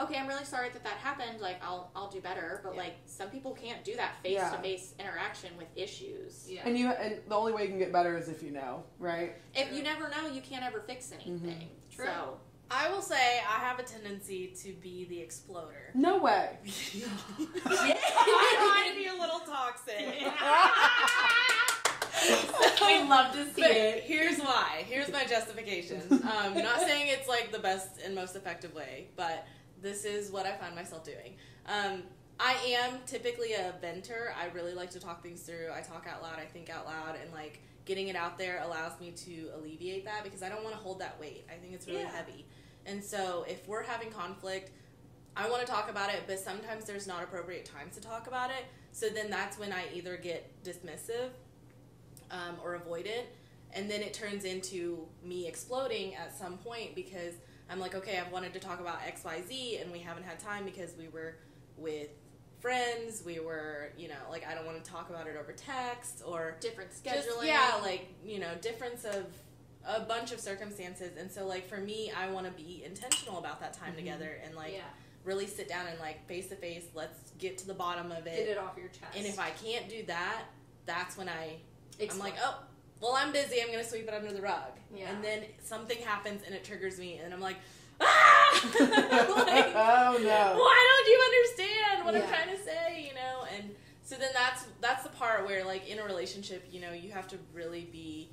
Speaker 2: okay, I'm really sorry that that happened. Like, I'll, I'll do better. But,
Speaker 3: Yeah.
Speaker 2: like, some people can't do that face to face interaction with issues.
Speaker 4: Yeah.
Speaker 1: And you and the only way you can get better is if you know, right?
Speaker 2: If
Speaker 4: True.
Speaker 2: you never know, you can't ever fix anything.
Speaker 1: Mm-hmm.
Speaker 4: True.
Speaker 2: So,
Speaker 3: I will say I have a tendency to be the exploder.
Speaker 1: No way.
Speaker 3: I might be a little toxic.
Speaker 4: we love to see
Speaker 3: But
Speaker 4: it.
Speaker 3: here's why. Here's my justification. Um, not saying it's like the best and most effective way, but this is what I find myself doing. Um, I am typically a venter. I really like to talk things through. I talk out loud. I think out loud, and like getting it out there allows me to alleviate that because I don't want to hold that weight. I think it's really
Speaker 4: Yeah.
Speaker 3: heavy. And so if we're having conflict, I want to talk about it, but sometimes there's not appropriate times to talk about it. So then that's when I either get dismissive um, or avoid it. And then it turns into me exploding at some point because I'm like, okay, I've wanted to talk about XYZ and we haven't had time because we were with friends. We were, you know, like, I don't want to talk about it over text or
Speaker 2: different
Speaker 3: just,
Speaker 2: scheduling.
Speaker 3: yeah, like, you know, difference of a bunch of circumstances. And so, like, for me, I want to be intentional about that time together and, like,
Speaker 4: yeah.
Speaker 3: really sit down and, like, face to face, let's get to the bottom of it.
Speaker 4: Get it off your chest.
Speaker 3: and if I can't do that, that's when I I'm like, oh, well, I'm busy. I'm gonna sweep it under the rug.
Speaker 4: Yeah.
Speaker 3: And then something happens and it triggers me, and I'm like, ah! like,
Speaker 1: oh no.
Speaker 3: why don't you understand what I'm trying to say? You know, and so then that's that's the part where, like, in a relationship, you know, you have to really be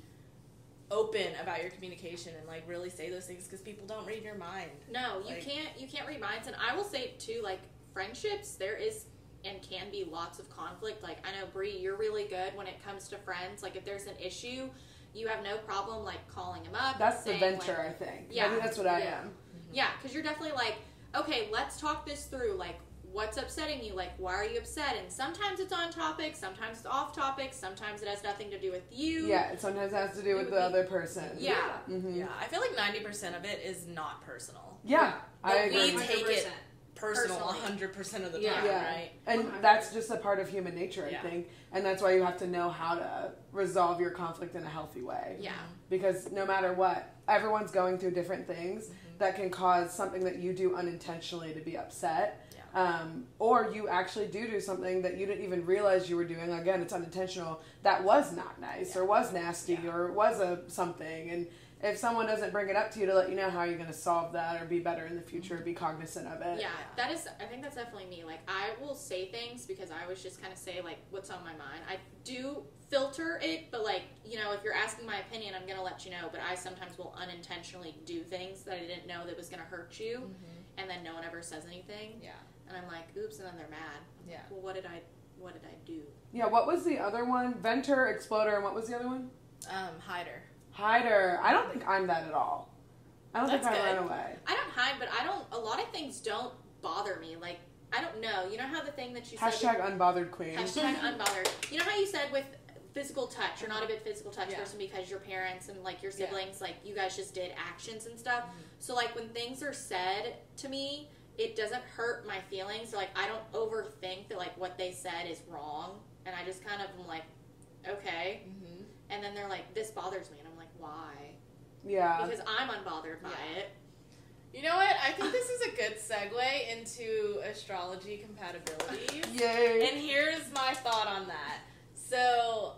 Speaker 3: open about your communication and like really say those things because people don't read your mind.
Speaker 2: No, you can't. You can't read minds. And I will say too, like friendships, there is and can be lots of conflict. Like I know Bree, you're really good when it comes to friends. Like if there's an issue, you have no problem like calling them up.
Speaker 1: That's the venter,
Speaker 2: like-
Speaker 1: I think.
Speaker 2: Yeah.
Speaker 1: I think that's what I
Speaker 2: Yeah.
Speaker 1: am.
Speaker 2: yeah, because you're definitely like, okay, let's talk this through. Like, what's upsetting you? Like, why are you upset? And sometimes it's on topic, sometimes it's off topic, sometimes it has nothing to do with you.
Speaker 1: Yeah, it sometimes has to do with the other person.
Speaker 2: Yeah.
Speaker 1: hmm
Speaker 3: Yeah, I feel like 90% of it is not personal.
Speaker 1: Yeah, I
Speaker 3: But
Speaker 1: agree.
Speaker 3: we take it
Speaker 4: 100%.
Speaker 3: Personal
Speaker 2: Personally.
Speaker 3: 100% of the time,
Speaker 1: Yeah.
Speaker 3: right?
Speaker 1: And
Speaker 4: 100.
Speaker 1: that's just a part of human nature, I
Speaker 3: Yeah.
Speaker 1: think. And that's why you have to know how to resolve your conflict in a healthy way.
Speaker 2: Yeah.
Speaker 1: Because no matter what, everyone's going through different things
Speaker 3: Mm-hmm.
Speaker 1: that can cause something that you do unintentionally to be upset.
Speaker 3: Yeah.
Speaker 1: Um, or you actually do do something that you didn't even realize you were doing. Again, it's unintentional. That was not nice, or was nasty,
Speaker 3: Yeah.
Speaker 1: or was a something. And if someone doesn't bring it up to you to let you know how you're going to solve that or be better in the future, be cognizant of it.
Speaker 2: Yeah, that is. I think that's definitely me. Like, I will say things because I always just kind of say like what's on my mind. I do filter it, but like you know, if you're asking my opinion, I'm gonna let you know. But I sometimes will unintentionally do things that I didn't know that was gonna hurt you, and then no one ever says anything,
Speaker 3: Yeah.
Speaker 2: and I'm like, oops, and then they're mad.
Speaker 3: Yeah.
Speaker 2: Well, what did I? What did I do?
Speaker 1: Yeah, what was the other one? Venter, Exploder, and what was the other one?
Speaker 3: Um, hider.
Speaker 1: Hider. I don't think I'm that at all. I don't think I
Speaker 3: good.
Speaker 1: run away.
Speaker 2: I don't hide, but I don't. A lot of things don't bother me. Like I don't know. You know how the thing that you said.
Speaker 1: Hashtag unbothered queen.
Speaker 2: Hashtag unbothered. You know how you said with physical touch, you're not a big physical touch
Speaker 3: Yeah.
Speaker 2: person because your parents and like your
Speaker 3: Yeah.
Speaker 2: siblings, like you guys just did actions and stuff.
Speaker 1: Mm-hmm.
Speaker 2: So like when things are said to me, it doesn't hurt my feelings. So like I don't overthink that like what they said is wrong, and I just kind of am like, okay.
Speaker 3: Mm-hmm.
Speaker 2: And then they're like, this bothers me, and why?
Speaker 1: Yeah.
Speaker 2: Because I'm unbothered by
Speaker 3: Yeah.
Speaker 2: it.
Speaker 3: You know what? I think this is a good segue into astrology compatibility.
Speaker 1: Yay.
Speaker 3: And here's my thought on that. So,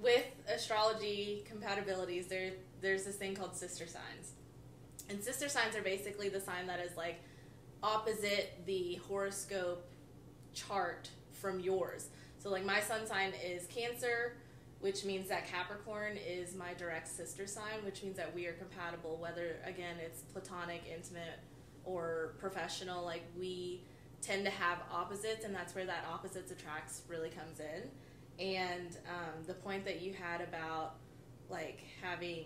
Speaker 3: with astrology compatibilities, there there's this thing called sister signs, and sister signs are basically the sign that is like opposite the horoscope chart from yours. So, like my sun sign is Cancer, which means that Capricorn is my direct sister sign, which means that we are compatible. Whether again it's platonic, intimate, or professional, like we tend to have opposites, and that's where that opposites attracts really comes in. And um, the point that you had about like having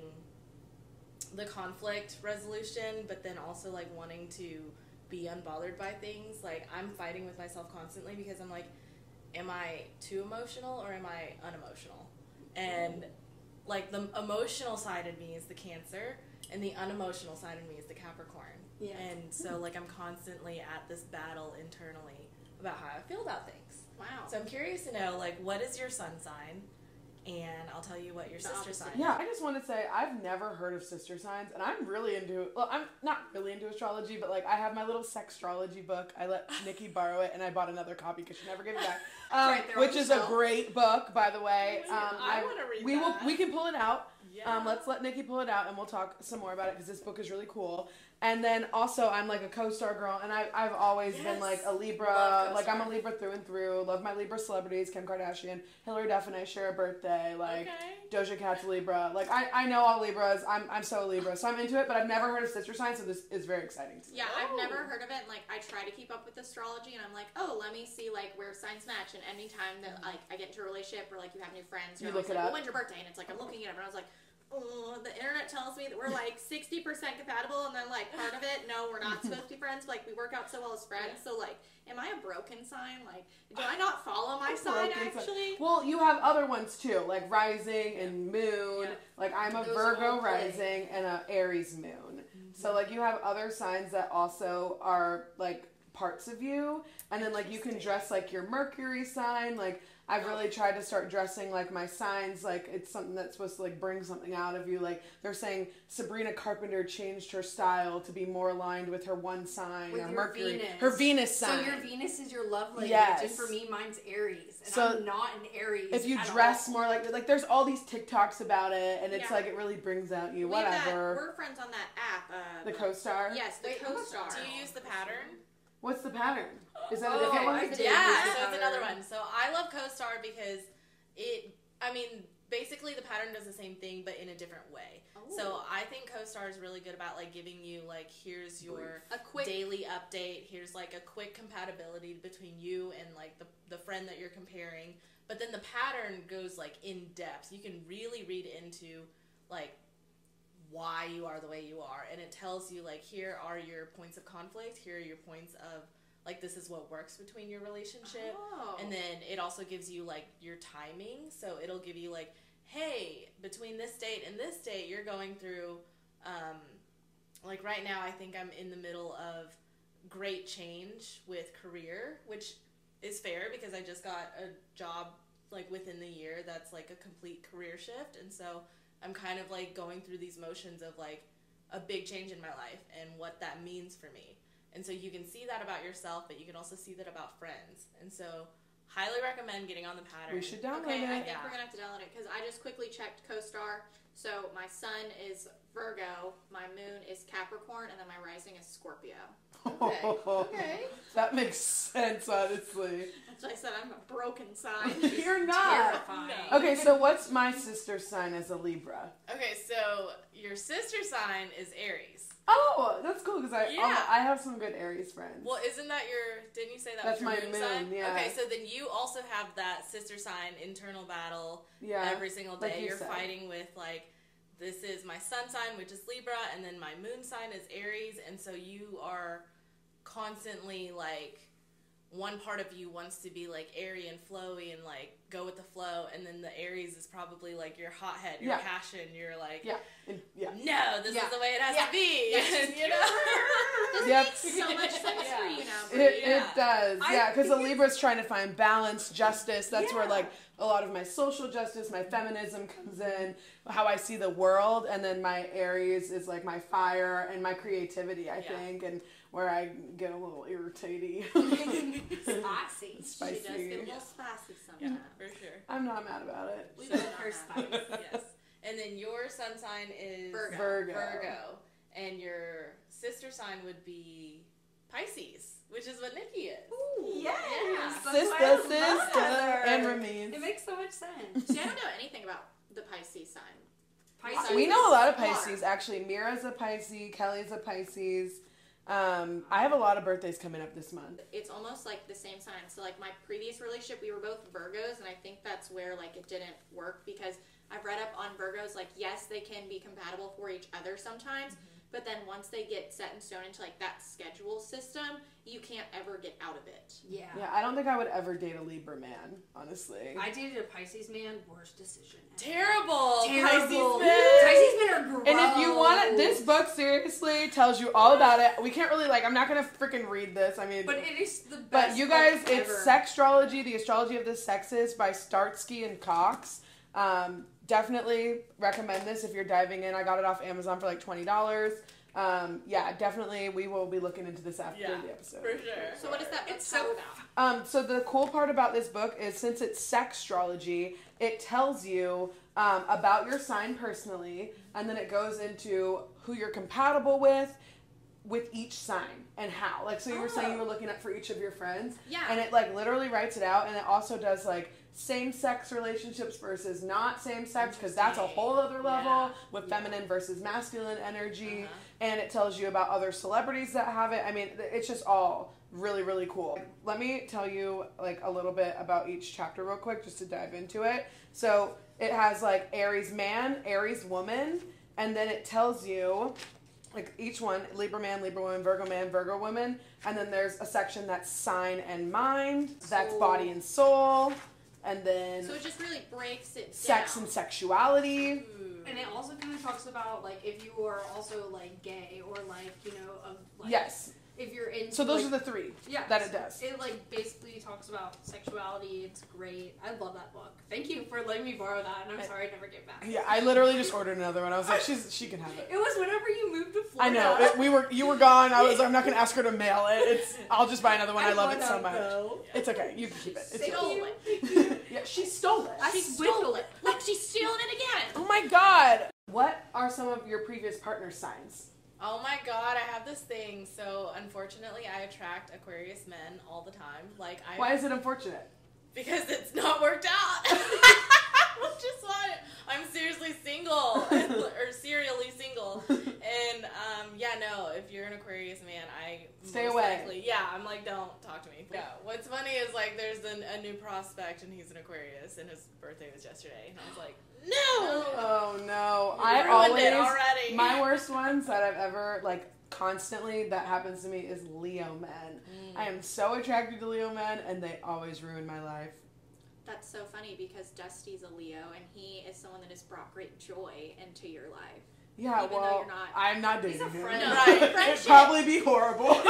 Speaker 3: the conflict resolution, but then also like wanting to be unbothered by things, like I'm fighting with myself constantly because I'm like, am I too emotional or am I unemotional? And like the emotional side of me is the Cancer, and the unemotional side of me is the Capricorn.
Speaker 4: Yeah.
Speaker 3: And so like I'm constantly at this battle internally about how I feel about things.
Speaker 2: Wow.
Speaker 3: So I'm curious to know like what is your sun sign, and I'll tell you what your
Speaker 2: The
Speaker 3: sister
Speaker 2: opposite.
Speaker 3: sign.
Speaker 1: Yeah, I just want to say I've never heard of sister signs, and I'm really into. Well, I'm not really into astrology, but like I have my little sextrology book. I let Nikki borrow it, and I bought another copy because she never gave it back. Um,
Speaker 2: Right there
Speaker 1: which
Speaker 2: the
Speaker 1: is a great book, by the way. Um,
Speaker 3: I wanna read
Speaker 1: We will. We can pull it out.
Speaker 3: Yeah.
Speaker 1: Um, let's let Nikki pull it out, and we'll talk some more about it because this book is really cool. And then also, I'm like a co-star girl, and I, I've always been like a Libra. Like I'm a. Libra through and through. Love my Libra celebrities: Kim Kardashian, Hilary Duff, and I share a birthday. Like.
Speaker 3: okay.
Speaker 1: Doja Cat's Libra. Like I, I know all Libras. I'm I'm so a Libra, so I'm into it. But I've never heard of sister signs, so this is very exciting to me.
Speaker 2: Yeah, I've
Speaker 3: Oh.
Speaker 2: never heard of it. And, like, I try to keep up with astrology, and I'm like, oh, let me see like where signs match. And anytime that like I get into a relationship or like you have new friends,
Speaker 1: You
Speaker 2: you're always
Speaker 1: look it
Speaker 2: like,
Speaker 1: up?
Speaker 2: well, when's your birthday? And it's like I'm looking it up, and I was like, oh, the internet tells me that we're like 60% compatible, and then like part of it, no, we're not supposed to be friends. But, like we work out so well as friends. So like, am I a broken sign? Like, do I not follow my sign actually?
Speaker 1: Well, you have other ones too, like rising and moon.
Speaker 3: Yeah.
Speaker 1: Like I'm a
Speaker 4: Those
Speaker 1: Virgo rising and a Aries moon. So mm-hmm. like you have other signs that also are like parts of you, and then like you can dress like your Mercury sign. Like I've really tried to start dressing like my signs. Like it's something that's supposed to like bring something out of you. Like they're saying Sabrina Carpenter changed her style to be more aligned with her one sign,
Speaker 4: With
Speaker 1: or Mercury,
Speaker 4: Venus.
Speaker 1: her Venus sign.
Speaker 4: So
Speaker 1: sign.
Speaker 4: your Venus is your love language,
Speaker 1: Yes.
Speaker 4: and for me, mine's Aries, and
Speaker 1: So
Speaker 4: I'm not an Aries.
Speaker 1: if you
Speaker 4: at
Speaker 1: dress
Speaker 4: all.
Speaker 1: more like like there's all these TikToks about it, and it's
Speaker 2: Yeah.
Speaker 1: like it really brings out you.
Speaker 2: We have that-
Speaker 1: Whatever.
Speaker 2: we're friends on that app. Uh,
Speaker 1: the co-star.
Speaker 2: Yes, the
Speaker 3: Wait, how much-
Speaker 2: co-star.
Speaker 3: Do you use the pattern?
Speaker 1: What's the pattern? Is that a
Speaker 4: Oh,
Speaker 1: different
Speaker 4: I
Speaker 1: one?
Speaker 3: Yeah,
Speaker 4: use the
Speaker 3: so it's another one. So I love CoStar because it, I mean, basically the pattern does the same thing but in a different way. Oh. So I think CoStar is really good about like giving you like here's your
Speaker 2: a quick
Speaker 3: daily update. Here's like a quick compatibility between you and like the the friend that you're comparing. But then the pattern goes like in depth. You can really read into like why you are the way you are and it tells you like here are your points of conflict, here are your points of like this is what works between your relationship.
Speaker 2: Oh.
Speaker 3: And then it also gives you like your timing. So it'll give you like, hey, between this date and this date, you're going through, um, like right now, I think I'm in the middle of great change with career, which is fair because I just got a job like within the year that's like a complete career shift. And so I'm kind of like going through these motions of like a big change in my life and what that means for me. And so you can see that about yourself, but you can also see that about friends. And so, highly recommend getting on the pattern.
Speaker 1: We should download
Speaker 2: Okay, I think
Speaker 3: Yeah.
Speaker 2: we're gonna have to download it because I just quickly checked CoStar. So my sun is Virgo, my moon is Capricorn, and then my rising is Scorpio.
Speaker 3: Okay. Okay.
Speaker 1: That makes sense, honestly.
Speaker 2: That's why I said I'm a broken sign.
Speaker 1: You're not.
Speaker 4: Terrifying.
Speaker 1: Okay, so what's my sister's sign as a Libra?
Speaker 3: Okay, so your sister sign is Aries.
Speaker 1: Oh, that's cool because I
Speaker 3: Yeah.
Speaker 1: I have some good Aries friends.
Speaker 3: Well, isn't that your? Didn't you say that
Speaker 1: That's
Speaker 3: was your
Speaker 1: my
Speaker 3: moon, sign?
Speaker 1: yeah.
Speaker 3: Okay, so then you also have that sister sign internal battle
Speaker 1: yeah.
Speaker 3: every single
Speaker 1: like
Speaker 3: day.
Speaker 1: you
Speaker 3: You're
Speaker 1: said.
Speaker 3: fighting with like, this is my sun sign, which is Libra, and then my moon sign is Aries, and so you are constantly like. One part of you wants to be like airy and flowy and like go with the flow, and then the Aries is probably like your hothead, your
Speaker 1: Yeah.
Speaker 3: passion. You're like,
Speaker 1: Yeah. Yeah.
Speaker 3: no, this
Speaker 4: Yeah.
Speaker 3: is the way it has
Speaker 4: Yeah.
Speaker 3: to be.
Speaker 2: Yes.
Speaker 3: you know?
Speaker 2: This
Speaker 1: Yep.
Speaker 2: makes so much sense
Speaker 3: Yeah.
Speaker 2: for you now.
Speaker 1: It,
Speaker 3: Yeah.
Speaker 1: it does,
Speaker 4: I
Speaker 1: yeah, because the
Speaker 4: think
Speaker 1: Libra's trying to find balance, justice. That's where like a lot of my social justice, my feminism comes in, how I see the world, and then my Aries is like my fire and my creativity, I
Speaker 3: Yeah.
Speaker 1: think, and where I get a little irritating.
Speaker 4: Spicy.
Speaker 2: She
Speaker 1: Spicy.
Speaker 2: does get a little spicy sometimes.
Speaker 3: Yeah, for sure.
Speaker 1: I'm not mad about it.
Speaker 2: We
Speaker 3: So-
Speaker 2: love
Speaker 4: Her spice.
Speaker 3: yes. And then your sun sign is
Speaker 2: Virgo.
Speaker 1: Virgo.
Speaker 3: Virgo. And your sister sign would be Pisces, which is what Nikki is.
Speaker 4: Yes.
Speaker 3: Yeah.
Speaker 4: that's why
Speaker 1: Sister, sister, and Ramin.
Speaker 4: It makes so much sense.
Speaker 2: See, I don't know anything about the Pisces sign.
Speaker 4: Pisces
Speaker 1: We know a lot of Pisces. Actually, Mira's a Pisces, Kelly's a Pisces. Um, I have a lot of birthdays coming up this month.
Speaker 2: It's almost like the same sign. So like my previous relationship, we were both Virgos, and I think that's where like it didn't work because I've read up on Virgos. Like yes, they can be compatible for each other sometimes, but then once they get set in stone into like that schedule system, you can't ever get out of it.
Speaker 4: Yeah.
Speaker 1: Yeah, I don't think I would ever date a Libra man, honestly.
Speaker 4: I dated a Pisces man. Worst decision. ever.
Speaker 3: Terrible.
Speaker 4: Terrible.
Speaker 3: Pisces men.
Speaker 4: Pisces men are gross.
Speaker 1: And if you want it, this book seriously tells you all about it. We can't really like. I'm not gonna freaking read this. I mean,
Speaker 4: But it is the best.
Speaker 1: but you guys,
Speaker 4: book
Speaker 1: it's
Speaker 4: ever.
Speaker 1: Sextrology, the astrology of the sexes by Starsky and Cox. Um, definitely recommend this if you're diving in. I got it off Amazon for like twenty dollars. Um, yeah, definitely. We will be looking into this after
Speaker 3: Yeah,
Speaker 1: the episode.
Speaker 3: For sure.
Speaker 2: So what is that
Speaker 4: It's so
Speaker 2: about?
Speaker 1: Um, so the cool part about this book is since it's sextrology, it tells you um, about your sign personally, and then it goes into who you're compatible with, with each sign and how. Like, so you were saying you were looking up for each of your friends,
Speaker 2: Yeah.
Speaker 1: and it like literally writes it out, and it also does like same sex relationships versus not same sex because that's a whole other level
Speaker 3: Yeah.
Speaker 1: with
Speaker 3: Yeah.
Speaker 1: feminine versus masculine energy
Speaker 3: Uh-huh.
Speaker 1: and it tells you about other celebrities that have it. I mean, it's just all really, really cool. Let me tell you like a little bit about each chapter real quick just to dive into it. So it has like Aries man, Aries woman, and then it tells you like each one Libra man, Libra woman, Virgo man, Virgo woman, and then there's a section that's sign and mind, that's
Speaker 4: Soul.
Speaker 1: body and soul, and then
Speaker 2: So it just really breaks it down.
Speaker 1: sex and sexuality.
Speaker 4: And it also kind of talks about like if you are also like gay or like you know of like
Speaker 1: yes.
Speaker 4: If you're in
Speaker 1: So those
Speaker 4: like,
Speaker 1: are the three
Speaker 4: yeah
Speaker 1: that it does.
Speaker 4: It like basically talks about sexuality. It's great. I love that book. Thank you for letting me borrow that, and I'm sorry I never get back.
Speaker 1: Yeah, I literally just ordered another one. I was like, she's she can have it.
Speaker 4: It was whenever you moved to Florida.
Speaker 1: I know. It, we were you were gone. I was I'm not gonna ask her to mail it. It's I'll just buy another one. I, love it so much.
Speaker 4: go.
Speaker 1: It's okay. You can keep it. It's
Speaker 4: Thank
Speaker 1: yours.
Speaker 2: Stole
Speaker 4: you.
Speaker 2: it.
Speaker 1: Yeah, she stole it.
Speaker 2: She stole it. Look, she's stealing it again.
Speaker 1: Oh my god. What are some of your previous partner signs?
Speaker 3: Oh my god, I have this thing. So unfortunately, I attract Aquarius men all the time. Like I
Speaker 1: Why is it unfortunate?
Speaker 3: because it's not worked out. Is why I'm seriously single or serially single. And um, yeah, no, if you're an Aquarius man, I
Speaker 1: Stay away.
Speaker 3: Likely, yeah, I'm like, don't talk to me. Yeah. What's funny is like, there's an, a new prospect, and he's an Aquarius, and his birthday was yesterday, and I was like, no,
Speaker 1: Oh no.
Speaker 3: You
Speaker 1: I always
Speaker 3: it already.
Speaker 1: my worst ones that I've ever like constantly that happens to me is Leo men.
Speaker 3: Mm.
Speaker 1: I am so attracted to Leo men and they always ruin my life.
Speaker 2: That's so funny because Dusty's a Leo and he is someone that has brought great joy into your life.
Speaker 1: Yeah,
Speaker 2: Even though
Speaker 1: well,
Speaker 2: you're not-
Speaker 1: I'm not dating
Speaker 4: He's a
Speaker 1: him.
Speaker 4: friend.
Speaker 2: No,
Speaker 3: Right.
Speaker 1: It'd probably be horrible.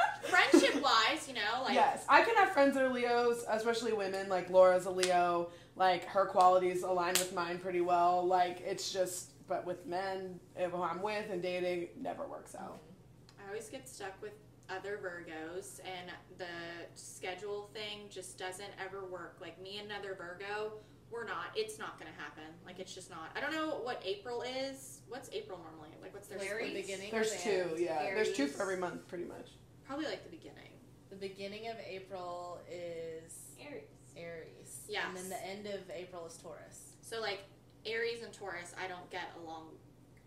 Speaker 2: Friendship wise, you know, like
Speaker 1: yes, I can have friends that are Leos, especially women. Like Laura's a Leo. Like her qualities align with mine pretty well. Like it's just, but with men, if I'm with and dating, never works out.
Speaker 2: I always get stuck with other Virgos, and the schedule thing just doesn't ever work. Like me and another Virgo, we're not. It's not going to happen. Like it's just not. I don't know what April is. What's April normally? Like what's their
Speaker 3: Larry,
Speaker 2: split?
Speaker 3: beginning
Speaker 1: There's two,
Speaker 3: end?
Speaker 1: yeah. There's two for every month, pretty much.
Speaker 2: Probably like the beginning.
Speaker 3: The beginning of April is
Speaker 4: Aries.
Speaker 3: Aries.
Speaker 2: Yeah.
Speaker 3: And then the end of April is Taurus.
Speaker 2: So like Aries and Taurus, I don't get along.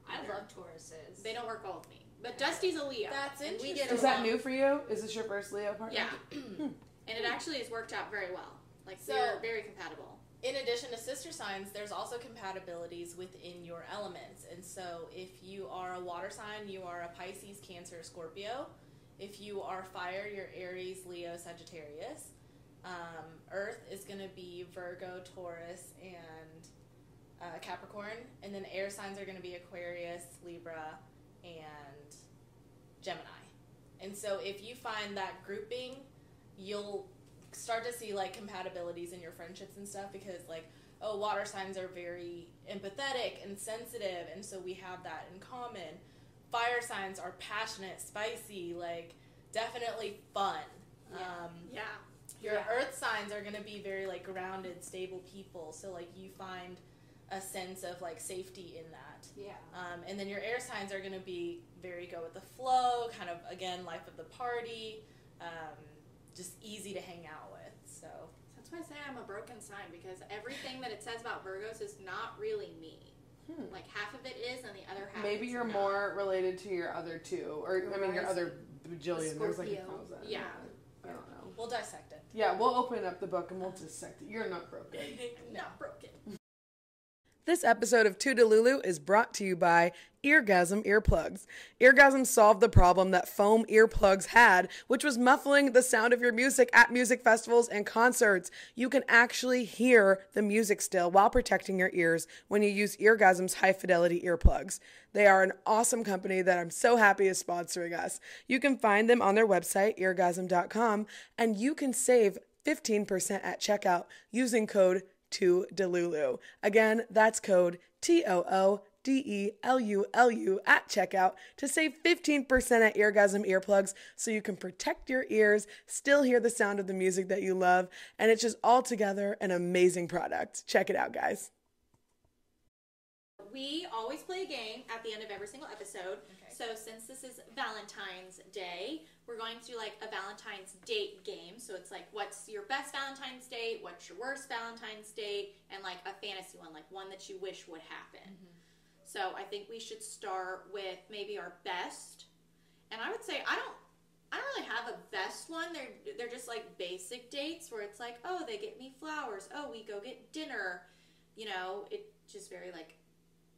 Speaker 4: I love Tauruses.
Speaker 2: They don't work well with me. But Dusty's a Leo.
Speaker 3: That's
Speaker 2: and we get
Speaker 3: interesting.
Speaker 1: Is that new for you? Is this your first Leo partner?
Speaker 2: Yeah. and it actually has worked out very well. Like
Speaker 3: So-
Speaker 2: we're very compatible.
Speaker 3: In addition to sister signs, there's also compatibilities within your elements. And so if you are a water sign, you are a Pisces, Cancer, Scorpio. If you are fire, you're Aries, Leo, Sagittarius. Um, Earth is going to be Virgo, Taurus, and uh, Capricorn. And then air signs are going to be Aquarius, Libra, and Gemini. And so if you find that grouping, you'll start to see like compatibilities in your friendships and stuff because like oh water signs are very empathetic and sensitive and so we have that in common fire signs are passionate spicy like definitely fun
Speaker 2: Yeah.
Speaker 3: um,
Speaker 2: Yeah.
Speaker 3: your
Speaker 4: Yeah.
Speaker 3: earth signs are going to be very like grounded stable people so like you find a sense of like safety in that
Speaker 4: Yeah.
Speaker 3: um, and then your air signs are going to be very go with the flow, kind of again life of the party, um, just easy to hang out with. So
Speaker 2: That's why I say I'm a broken sign because everything that it says about Virgos is not really me.
Speaker 1: Hmm.
Speaker 2: Like half of it is, and the other half.
Speaker 1: Maybe you're
Speaker 2: not.
Speaker 1: more related to your other two, or I mean your other bajillion. There's like a
Speaker 4: Scorpio.
Speaker 1: thousand.
Speaker 2: Yeah.
Speaker 1: I don't know.
Speaker 3: we'll dissect it.
Speaker 1: Yeah, we'll open up the book and we'll dissect it. You're not broken.
Speaker 2: not broken.
Speaker 1: This episode of Too Delulu is brought to you by Eargasm Earplugs. Eargasm solved the problem that foam earplugs had, which was muffling the sound of your music at music festivals and concerts. You can actually hear the music still while protecting your ears when you use Eargasm's high fidelity earplugs. They are an awesome company that I'm so happy is sponsoring us. You can find them on their website, eargasm.com, and you can save 15% at checkout using code Too Delulu. Again, that's code T O O D E L U L U at checkout to save 15% at Eargasm earplugs so you can protect your ears, still hear the sound of the music that you love, and it's just altogether an amazing product. Check it out, guys.
Speaker 2: We always play a game at the end of every single episode.
Speaker 3: Okay.
Speaker 2: So since this is Valentine's Day, we're going to do like a Valentine's date game. So it's like, what's your best Valentine's date? What's your worst Valentine's date? And like a fantasy one, like one that you wish would happen. Mm-hmm. So I think we should start with maybe our best. And I would say I don't I don't really have a best one. They're they're just like basic dates where it's like, oh, they get me flowers. Oh, we go get dinner. You know, it just very like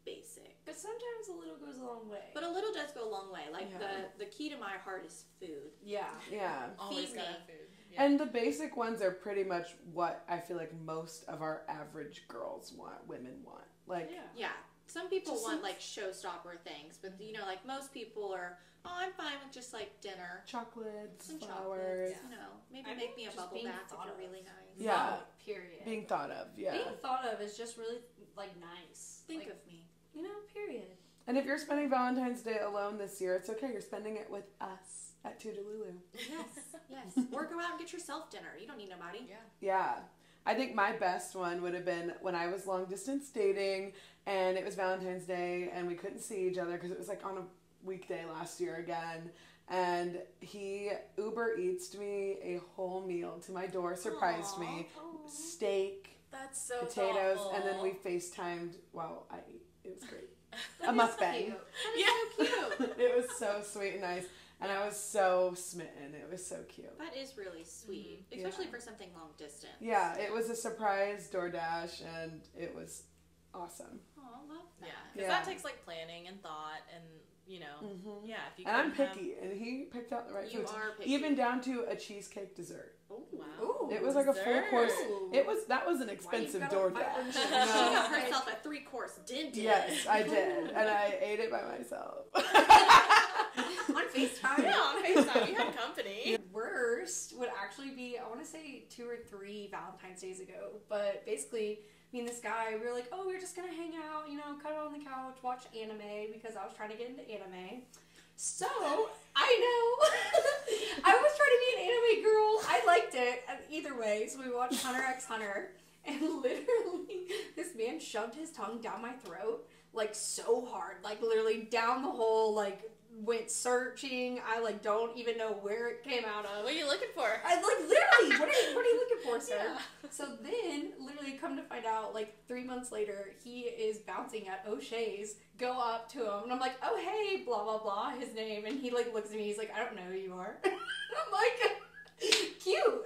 Speaker 2: basic.
Speaker 4: But sometimes a little goes a long way.
Speaker 2: But a little does go a long way. Like
Speaker 1: Yeah.
Speaker 2: the the key to my heart is food.
Speaker 4: yeah.
Speaker 1: Yeah.
Speaker 3: Always
Speaker 2: Feed
Speaker 3: gotta
Speaker 2: me.
Speaker 3: have food. Yeah.
Speaker 1: And the basic ones are pretty much what I feel like most of our average girls want, women want. Like,
Speaker 4: Yeah.
Speaker 2: Yeah. Some people
Speaker 4: Just
Speaker 2: want
Speaker 4: some-
Speaker 2: like showstopper things, but you know, like most people are, oh, I'm fine with just like dinner,
Speaker 1: chocolates,
Speaker 2: some
Speaker 1: flowers,
Speaker 2: chocolates, you know, maybe
Speaker 4: I
Speaker 2: make me a bubble bath if
Speaker 4: thought
Speaker 2: you're really nice.
Speaker 1: Yeah.
Speaker 4: Love, period.
Speaker 1: being thought of. Yeah.
Speaker 4: Being thought of is just really like nice.
Speaker 2: Think
Speaker 4: Like,
Speaker 2: of me.
Speaker 4: you know, period.
Speaker 1: And if you're spending Valentine's Day alone this year, it's okay. You're spending it with us at Too Delulu.
Speaker 2: Yes, yes. or go out and get yourself dinner. You don't need nobody.
Speaker 3: yeah.
Speaker 1: Yeah. I think my best one would have been when I was long distance dating and it was Valentine's Day and we couldn't see each other because it was like on a weekday last year again. And he Uber Eats me a whole meal to my door, surprised me. Steak,
Speaker 3: That's so
Speaker 1: potatoes,
Speaker 3: thoughtful.
Speaker 1: and then we FaceTimed while I ate. It was great. A mukbang.
Speaker 2: That is so cute.
Speaker 1: it was so sweet and nice. And I was so smitten. It was so cute.
Speaker 2: That is really sweet,
Speaker 1: Mhm.
Speaker 2: especially
Speaker 1: Yeah.
Speaker 2: for something long distance.
Speaker 1: Yeah, it was a surprise DoorDash and it was awesome.
Speaker 2: Oh, I love that.
Speaker 3: Yeah, because
Speaker 1: Yeah.
Speaker 3: that takes like planning and thought, and you know,
Speaker 1: Mm-hmm.
Speaker 3: yeah. If you
Speaker 1: And I'm
Speaker 3: can have-
Speaker 1: picky, and he picked out the right
Speaker 2: You
Speaker 1: foods.
Speaker 2: are picky.
Speaker 1: Even down to a cheesecake dessert.
Speaker 2: Oh,
Speaker 3: Wow.
Speaker 4: Ooh.
Speaker 1: It was like a full course. It was that was an expensive
Speaker 4: gotta
Speaker 1: DoorDash.
Speaker 2: She got herself a three course dinner.
Speaker 1: yes, I did, and I ate it by myself.
Speaker 4: on FaceTime.
Speaker 3: Yeah, on FaceTime, you had company.
Speaker 4: Worst would actually be I want to say two or three Valentine's days ago, but basically me and this guy we were like, oh, we are just gonna hang out, you know, cuddle on the couch, watch anime because I was trying to get into anime, So I know. I was trying to be an anime girl. I liked it uh, either way. So we watched Hunter x Hunter, and literally, this man shoved his tongue down my throat like so hard, like literally down the hole. Like went searching. I like don't even know where it came out of.
Speaker 3: What are you looking for?
Speaker 4: I like literally. What are you, what are you looking for, sir?
Speaker 3: Yeah.
Speaker 4: So then, literally, come to find out, like three months later, he is bouncing at O'Shea's. Go up to him, and I'm like, "Oh hey, blah blah blah," his name, and he like looks at me. He's like, "I don't know who you are." I'm like, "Cute,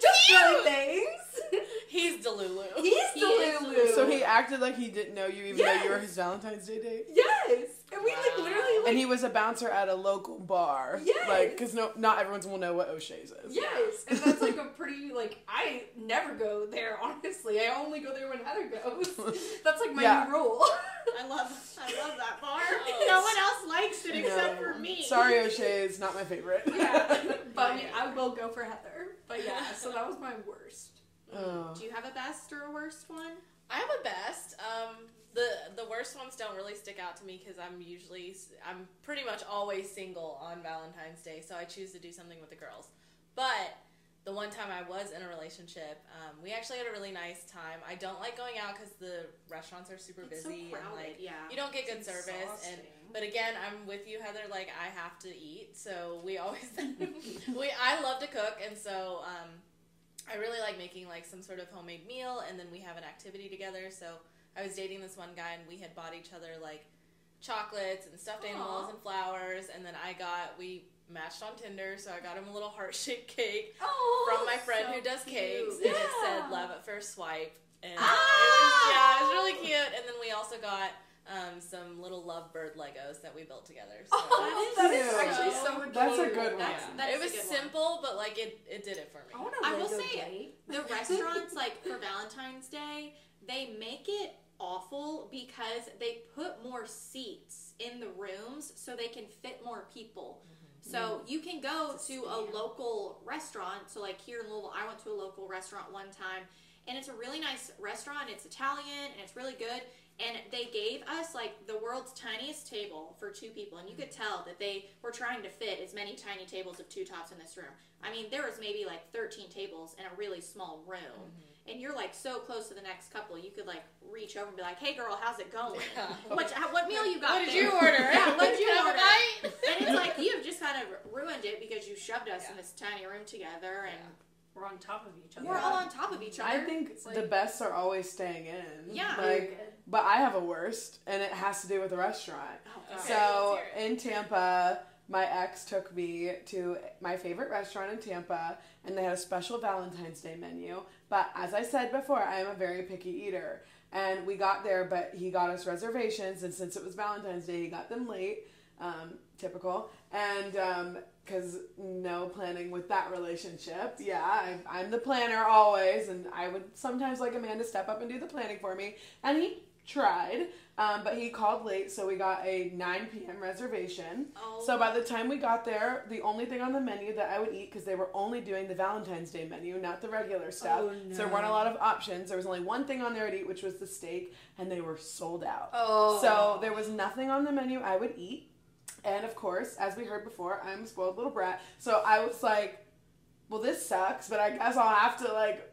Speaker 4: just
Speaker 3: Cute.
Speaker 4: good things."
Speaker 3: He's Delulu.
Speaker 4: He's
Speaker 2: He.
Speaker 1: So he acted like he didn't know you, even though you were his Valentine's Day date.
Speaker 4: yes, and we like literally like
Speaker 1: And he was a bouncer at a local bar.
Speaker 4: Yes.
Speaker 1: Like, because no, not everyone will know what O'Shea's is.
Speaker 4: Yes, and that's like a pretty like I never go there honestly. I only go there when Heather goes. That's like my
Speaker 1: Yeah.
Speaker 4: new rule.
Speaker 2: I love I love that bar.
Speaker 3: Oh.
Speaker 2: no one else likes it except
Speaker 1: No.
Speaker 2: for me.
Speaker 1: Sorry, O'Shea's not my favorite.
Speaker 4: yeah, but I mean I will go for Heather. But yeah, so that was my worst.
Speaker 1: Oh.
Speaker 2: Do you have a best or a worst one?
Speaker 3: I have a best. Um, the the worst ones don't really stick out to me because I'm usually I'm pretty much always single on Valentine's Day, so I choose to do something with the girls. But the one time I was in a relationship, um, we actually had a really nice time. I don't like going out because the restaurants are super
Speaker 2: It's
Speaker 3: busy
Speaker 2: so
Speaker 3: and like
Speaker 2: yeah.
Speaker 3: you don't get good service and but again i'm with you heather like i have to eat so we always we i love to cook and so um, i really like making like some sort of homemade meal and then we have an activity together so i was dating this one guy and we had bought each other like chocolates and stuffed animals and flowers and then i got we matched on tinder so i got him a little heart-shaped cake
Speaker 4: Oh,
Speaker 3: from my friend
Speaker 2: so
Speaker 3: who does
Speaker 2: cute.
Speaker 3: cakes and it said love at first swipe and
Speaker 2: Ah!
Speaker 3: it was, yeah it was really cute and then we also got um, some little lovebird legos that we built together so
Speaker 4: Oh, that is
Speaker 1: cute.
Speaker 4: actually so much.
Speaker 1: That's a good one.
Speaker 2: That's- that's
Speaker 3: it was
Speaker 2: good one.
Speaker 3: simple but like it, it did it for me
Speaker 4: I want a
Speaker 2: I will say-
Speaker 4: date.
Speaker 2: The restaurants, like for Valentine's Day, they make it awful because they put more seats in the rooms so they can fit more people. So mm-hmm. you can go to a local restaurant. So like here in Louisville, I went to a local restaurant one time, and it's a really nice restaurant. It's Italian and it's really good. And they gave us like the world's tiniest table for two people, and you could tell that they were trying to fit as many tiny tables of two tops in this room. I mean, there was maybe like 13 tables in a really small room, and you're like so close to the next couple, you could like reach over and be like, "Hey, girl, how's it going?
Speaker 3: Yeah.
Speaker 2: What how, what meal you got?
Speaker 3: what did
Speaker 2: there?"
Speaker 3: you order
Speaker 2: Yeah, what did you
Speaker 3: Can I have a
Speaker 2: order?
Speaker 3: bite?
Speaker 2: and it's like you've just kind of ruined it because you shoved us in this tiny room together, and
Speaker 4: We're on top of each other.
Speaker 2: we're all on top of each other.
Speaker 1: I think
Speaker 4: It's
Speaker 1: the
Speaker 4: like-
Speaker 1: best are always staying in.
Speaker 2: Yeah.
Speaker 1: Like, but I have a worst, and it has to do with the restaurant.
Speaker 2: Oh, God.
Speaker 3: Okay,
Speaker 1: so
Speaker 3: let's hear it.
Speaker 1: in Tampa, my ex took me to my favorite restaurant in Tampa, and they had a special Valentine's Day menu. But as I said before, I am a very picky eater. And we got there, but he got us reservations, and since it was Valentine's Day, he got them late. Um, typical. And because no planning with that relationship. Yeah, I, I'm the planner always, and I would sometimes like a man to step up and do the planning for me. And he tried, um, but he called late, so we got a 9 p.m. reservation.
Speaker 2: Oh.
Speaker 1: So by the time we got there, the only thing on the menu that I would eat, because they were only doing the Valentine's Day menu, not the regular stuff.
Speaker 4: Oh,
Speaker 1: So there weren't a lot of options. There was only one thing on there I'd eat, which was the steak, and they were sold out.
Speaker 4: Oh.
Speaker 1: So there was nothing on the menu I would eat. And of course, as we heard before, I'm a spoiled little brat. So I was like, well, this sucks, but I guess I'll have to like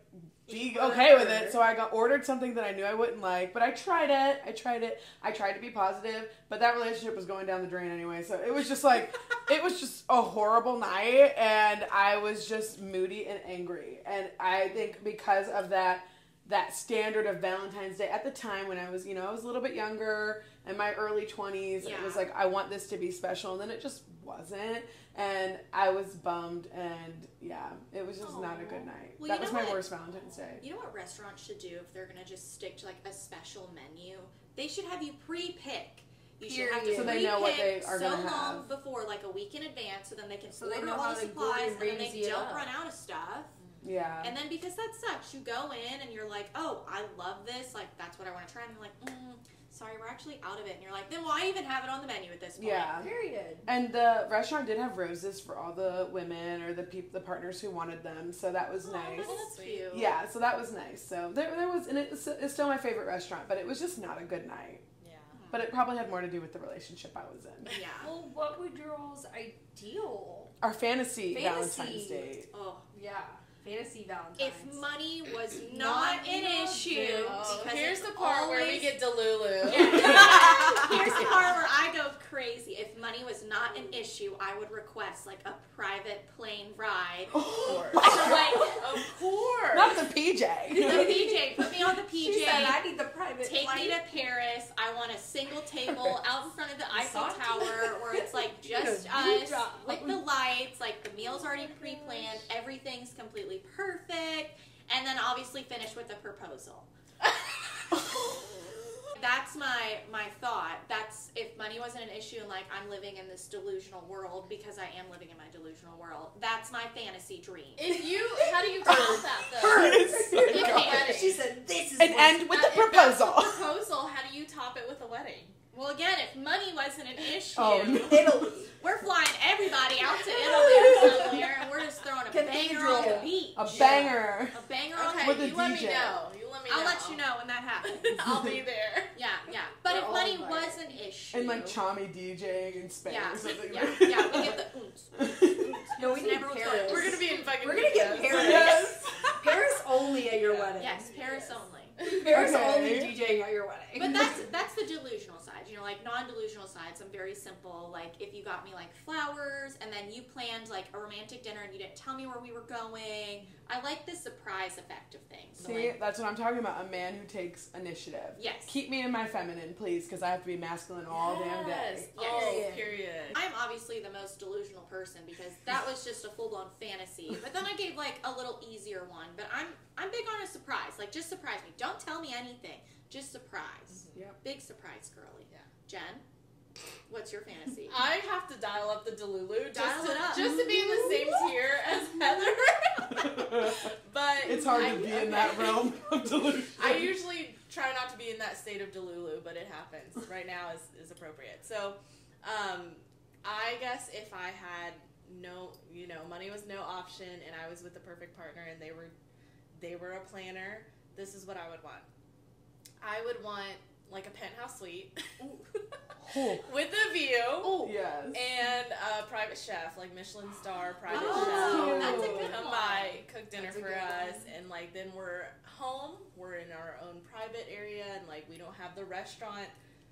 Speaker 1: be okay with it. So I got ordered something that I knew I wouldn't like, but I tried it. I tried it. I tried to be positive, but that relationship was going down the drain anyway. So it was just like it was just a horrible night and I was just moody and angry. And I think because of that that standard of Valentine's Day at the time when I was, you know, I was a little bit younger in my early 20s. It was like I want this to be special and then it just wasn't and I was bummed and yeah, it was just not a good night.
Speaker 2: Well,
Speaker 1: that was my
Speaker 2: what?
Speaker 1: worst Valentine's Day.
Speaker 2: You know what restaurants should do if they're gonna just stick to like a special menu? They should have you pre-pick. You should have to
Speaker 1: So they know what they are
Speaker 2: so long
Speaker 1: have.
Speaker 2: before, like a week in advance, so then they can
Speaker 4: So they
Speaker 2: order
Speaker 4: know
Speaker 2: all the supplies, and then they don't
Speaker 4: up.
Speaker 2: run out of stuff.
Speaker 1: Yeah.
Speaker 2: And then because that sucks, you go in and you're like, oh, I love this, like that's what I want to try. And they're like, mm, sorry, we're actually out of it. And you're like, then why even have it on the menu at this point?
Speaker 1: yeah.
Speaker 4: Period.
Speaker 1: And the restaurant did have roses for all the women or the peop- the partners who wanted them, so that was
Speaker 2: Oh,
Speaker 1: nice.
Speaker 2: that's
Speaker 3: Sweet.
Speaker 2: cute.
Speaker 1: Yeah, so that was nice. So there, there was, and it's, it's still my favorite restaurant, but it was just not a good night.
Speaker 3: Yeah.
Speaker 1: but it probably had more to do with the relationship I was in.
Speaker 2: Yeah.
Speaker 4: Well, what would your all's ideal?
Speaker 1: Our fantasy,
Speaker 4: Fantasy.
Speaker 1: Valentine's Day.
Speaker 2: Oh.
Speaker 4: Yeah, fantasy Valentine's.
Speaker 2: If money was
Speaker 4: Not
Speaker 2: not an issue.
Speaker 3: Oh,
Speaker 2: because
Speaker 3: here's the part where we
Speaker 2: always-
Speaker 3: get Delulu.
Speaker 2: Here's the part where I go crazy. If money was not an issue, I would request like a private plane ride.
Speaker 3: Of course.
Speaker 2: So like
Speaker 3: of course.
Speaker 1: Not the PJ.
Speaker 2: the PJ, put me on the
Speaker 4: she said,
Speaker 2: PJ.
Speaker 4: I need the private
Speaker 2: Take
Speaker 4: flight.
Speaker 2: me to Paris. I want a single table out in front of the Eiffel Tower where it's like just
Speaker 4: Need a new
Speaker 2: us
Speaker 4: job.
Speaker 2: with the lights, like the meal's already pre planned, oh everything's completely perfect, and then obviously finish with a proposal. That's my my thought. That's if money wasn't an issue and like I'm living in this delusional world because I am living in my delusional world. That's my fantasy dream.
Speaker 3: If you, how do you top that though?
Speaker 1: It's so
Speaker 2: If
Speaker 4: She said, "This is
Speaker 1: and end with
Speaker 3: Uh,
Speaker 1: the proposal.
Speaker 3: proposal, how do you top it with a wedding?
Speaker 2: Well, again, if money wasn't an issue,
Speaker 1: Oh.
Speaker 4: Italy."
Speaker 2: we're flying everybody out to Italy or somewhere, and we're just throwing a banger on the
Speaker 4: Cathedral.
Speaker 2: beach.
Speaker 1: A banger.
Speaker 2: A banger on
Speaker 3: Okay,
Speaker 2: the beach.
Speaker 3: you let me know. You let me know.
Speaker 2: I'll let you know when that happens.
Speaker 3: I'll be there.
Speaker 2: Yeah, yeah. But
Speaker 4: We're
Speaker 2: if money
Speaker 4: invited.
Speaker 2: was an issue,
Speaker 1: And like Chami DJing in Spain
Speaker 2: yeah,
Speaker 1: or something.
Speaker 2: yeah, yeah, we get the oons.
Speaker 4: No, we
Speaker 2: And
Speaker 4: need
Speaker 2: everyone's
Speaker 4: Paris.
Speaker 2: like,
Speaker 3: We're gonna be in fucking.
Speaker 4: We're gonna get Paris.
Speaker 1: Yes.
Speaker 4: Paris only at your
Speaker 3: Yeah.
Speaker 4: wedding.
Speaker 2: Yes, Paris only.
Speaker 4: Paris
Speaker 1: Okay.
Speaker 4: only DJing at your wedding.
Speaker 2: But that's that's the delusional side. You know, like non-delusional sides. I'm very simple. Like if you got me like flowers, and then you planned like a romantic dinner, and you didn't tell me where we were going. I like the surprise effect of things. So,
Speaker 1: See,
Speaker 2: like,
Speaker 1: that's what I'm talking about. A man who takes initiative.
Speaker 2: yes.
Speaker 1: Keep me in my feminine, please, because I have to be masculine all damn day.
Speaker 3: Yes.
Speaker 2: Oh, yes.
Speaker 3: Oh, period.
Speaker 2: I'm obviously the most delusional person because that was just a full blown fantasy. But then I gave like a little easier one. But I'm I'm big on a surprise. Like just surprise me. Don't tell me anything. Just surprise.
Speaker 1: Yep.
Speaker 2: Big surprise, girly.
Speaker 3: Yeah.
Speaker 2: Jen, what's your fantasy?
Speaker 3: I have to dial up the Delulu just,
Speaker 2: Dial
Speaker 3: to,
Speaker 2: it up.
Speaker 3: just to be in the same tier as Heather. but
Speaker 1: it's hard
Speaker 3: I,
Speaker 1: to be in that realm of delusion.
Speaker 3: I usually try not to be in that state of Delulu, but it happens. Right now is, is appropriate. So, um, I guess if I had no, you know, money was no option, and I was with the perfect partner, and they were, they were a planner. This is what I would want. I would want like a penthouse suite with a view.
Speaker 2: oh,
Speaker 1: yes.
Speaker 3: And a private chef, like Michelin star private
Speaker 2: Oh,
Speaker 3: chef.
Speaker 2: that's a good
Speaker 3: Come
Speaker 2: one.
Speaker 3: by, cook dinner
Speaker 4: That's
Speaker 3: for us,
Speaker 4: one.
Speaker 3: and like then we're home. We're in our own private area, and like we don't have the restaurant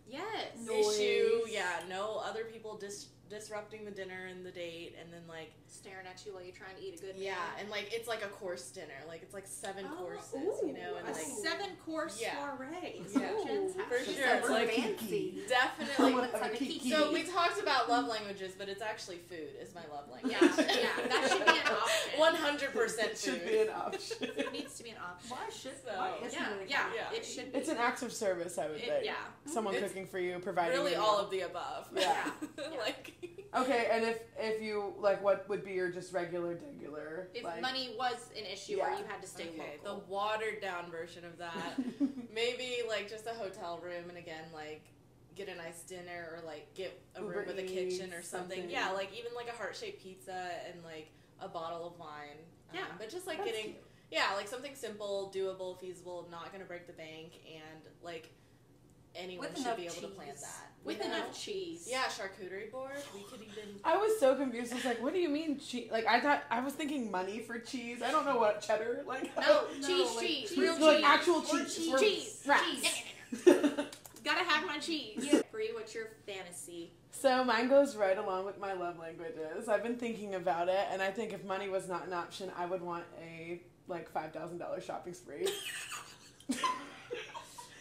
Speaker 2: Yes.
Speaker 4: Noise.
Speaker 3: issue. Yeah, no other people dis- disrupting the dinner and the date, and then like
Speaker 2: Staring at you while you're trying to eat a good meal.
Speaker 3: yeah, and like it's like a course dinner. Like it's like seven
Speaker 2: Oh,
Speaker 3: courses, you know, and
Speaker 2: A
Speaker 3: like
Speaker 2: seven course
Speaker 3: Yeah.
Speaker 2: soiree.
Speaker 3: Yeah.
Speaker 2: what
Speaker 3: For
Speaker 2: having.
Speaker 3: sure. It's like
Speaker 4: fancy.
Speaker 3: definitely.
Speaker 1: Someone
Speaker 2: have
Speaker 1: have
Speaker 2: a
Speaker 1: a
Speaker 2: kiki.
Speaker 1: kiki.
Speaker 3: So we talked about love languages, but it's actually food is my love language.
Speaker 2: Yeah, yeah, that should be an option.
Speaker 3: One hundred percent
Speaker 1: It should be an option.
Speaker 2: It needs to be an option.
Speaker 4: Why should
Speaker 3: So,
Speaker 4: why isn't
Speaker 2: Yeah,
Speaker 4: it
Speaker 2: yeah,
Speaker 3: Yeah.
Speaker 2: it should be.
Speaker 1: It's an act of service, I would
Speaker 2: It-
Speaker 1: think.
Speaker 2: yeah. Mm-hmm.
Speaker 1: Someone
Speaker 3: It's
Speaker 1: cooking for you, providing
Speaker 3: really
Speaker 1: you
Speaker 3: all of the above.
Speaker 1: Yeah.
Speaker 2: Yeah.
Speaker 3: like
Speaker 1: Okay, and if if you like, what would be your just regular, regular?
Speaker 2: If
Speaker 1: like,
Speaker 2: money was an issue or you had to stay
Speaker 3: okay, the watered down version of that. Maybe like just a hotel room, and again like get a nice dinner or like get a
Speaker 1: Uber
Speaker 3: room with a kitchen or something.
Speaker 1: something.
Speaker 3: Yeah, like even like a heart shaped pizza and like a bottle of wine. Um,
Speaker 2: Yeah.
Speaker 3: but just like
Speaker 1: That's
Speaker 3: getting
Speaker 1: cute.
Speaker 3: yeah, like something simple, doable, feasible, not gonna break the bank, and like anyone
Speaker 4: With
Speaker 3: should
Speaker 4: enough
Speaker 3: be able to plan
Speaker 4: cheese.
Speaker 3: that.
Speaker 2: With
Speaker 3: You know?
Speaker 2: enough cheese.
Speaker 3: Yeah, charcuterie board. We could even.
Speaker 1: I was so confused. I was like, "What do you mean cheese?" Like I thought I was thinking money for cheese. I don't know what cheddar like.
Speaker 2: No,
Speaker 4: No,
Speaker 2: cheese,
Speaker 4: like
Speaker 2: cheese,
Speaker 4: cheese.
Speaker 2: real
Speaker 1: No, like
Speaker 2: cheese.
Speaker 1: actual
Speaker 4: Or
Speaker 1: cheese.
Speaker 4: cheese.
Speaker 1: We're-
Speaker 2: Cheese. Gotta have my cheese. Bree, what's your fantasy?
Speaker 1: So mine goes right along with my love languages. I've been thinking about it, and I think if money was not an option, I would want a like five thousand dollars shopping spree.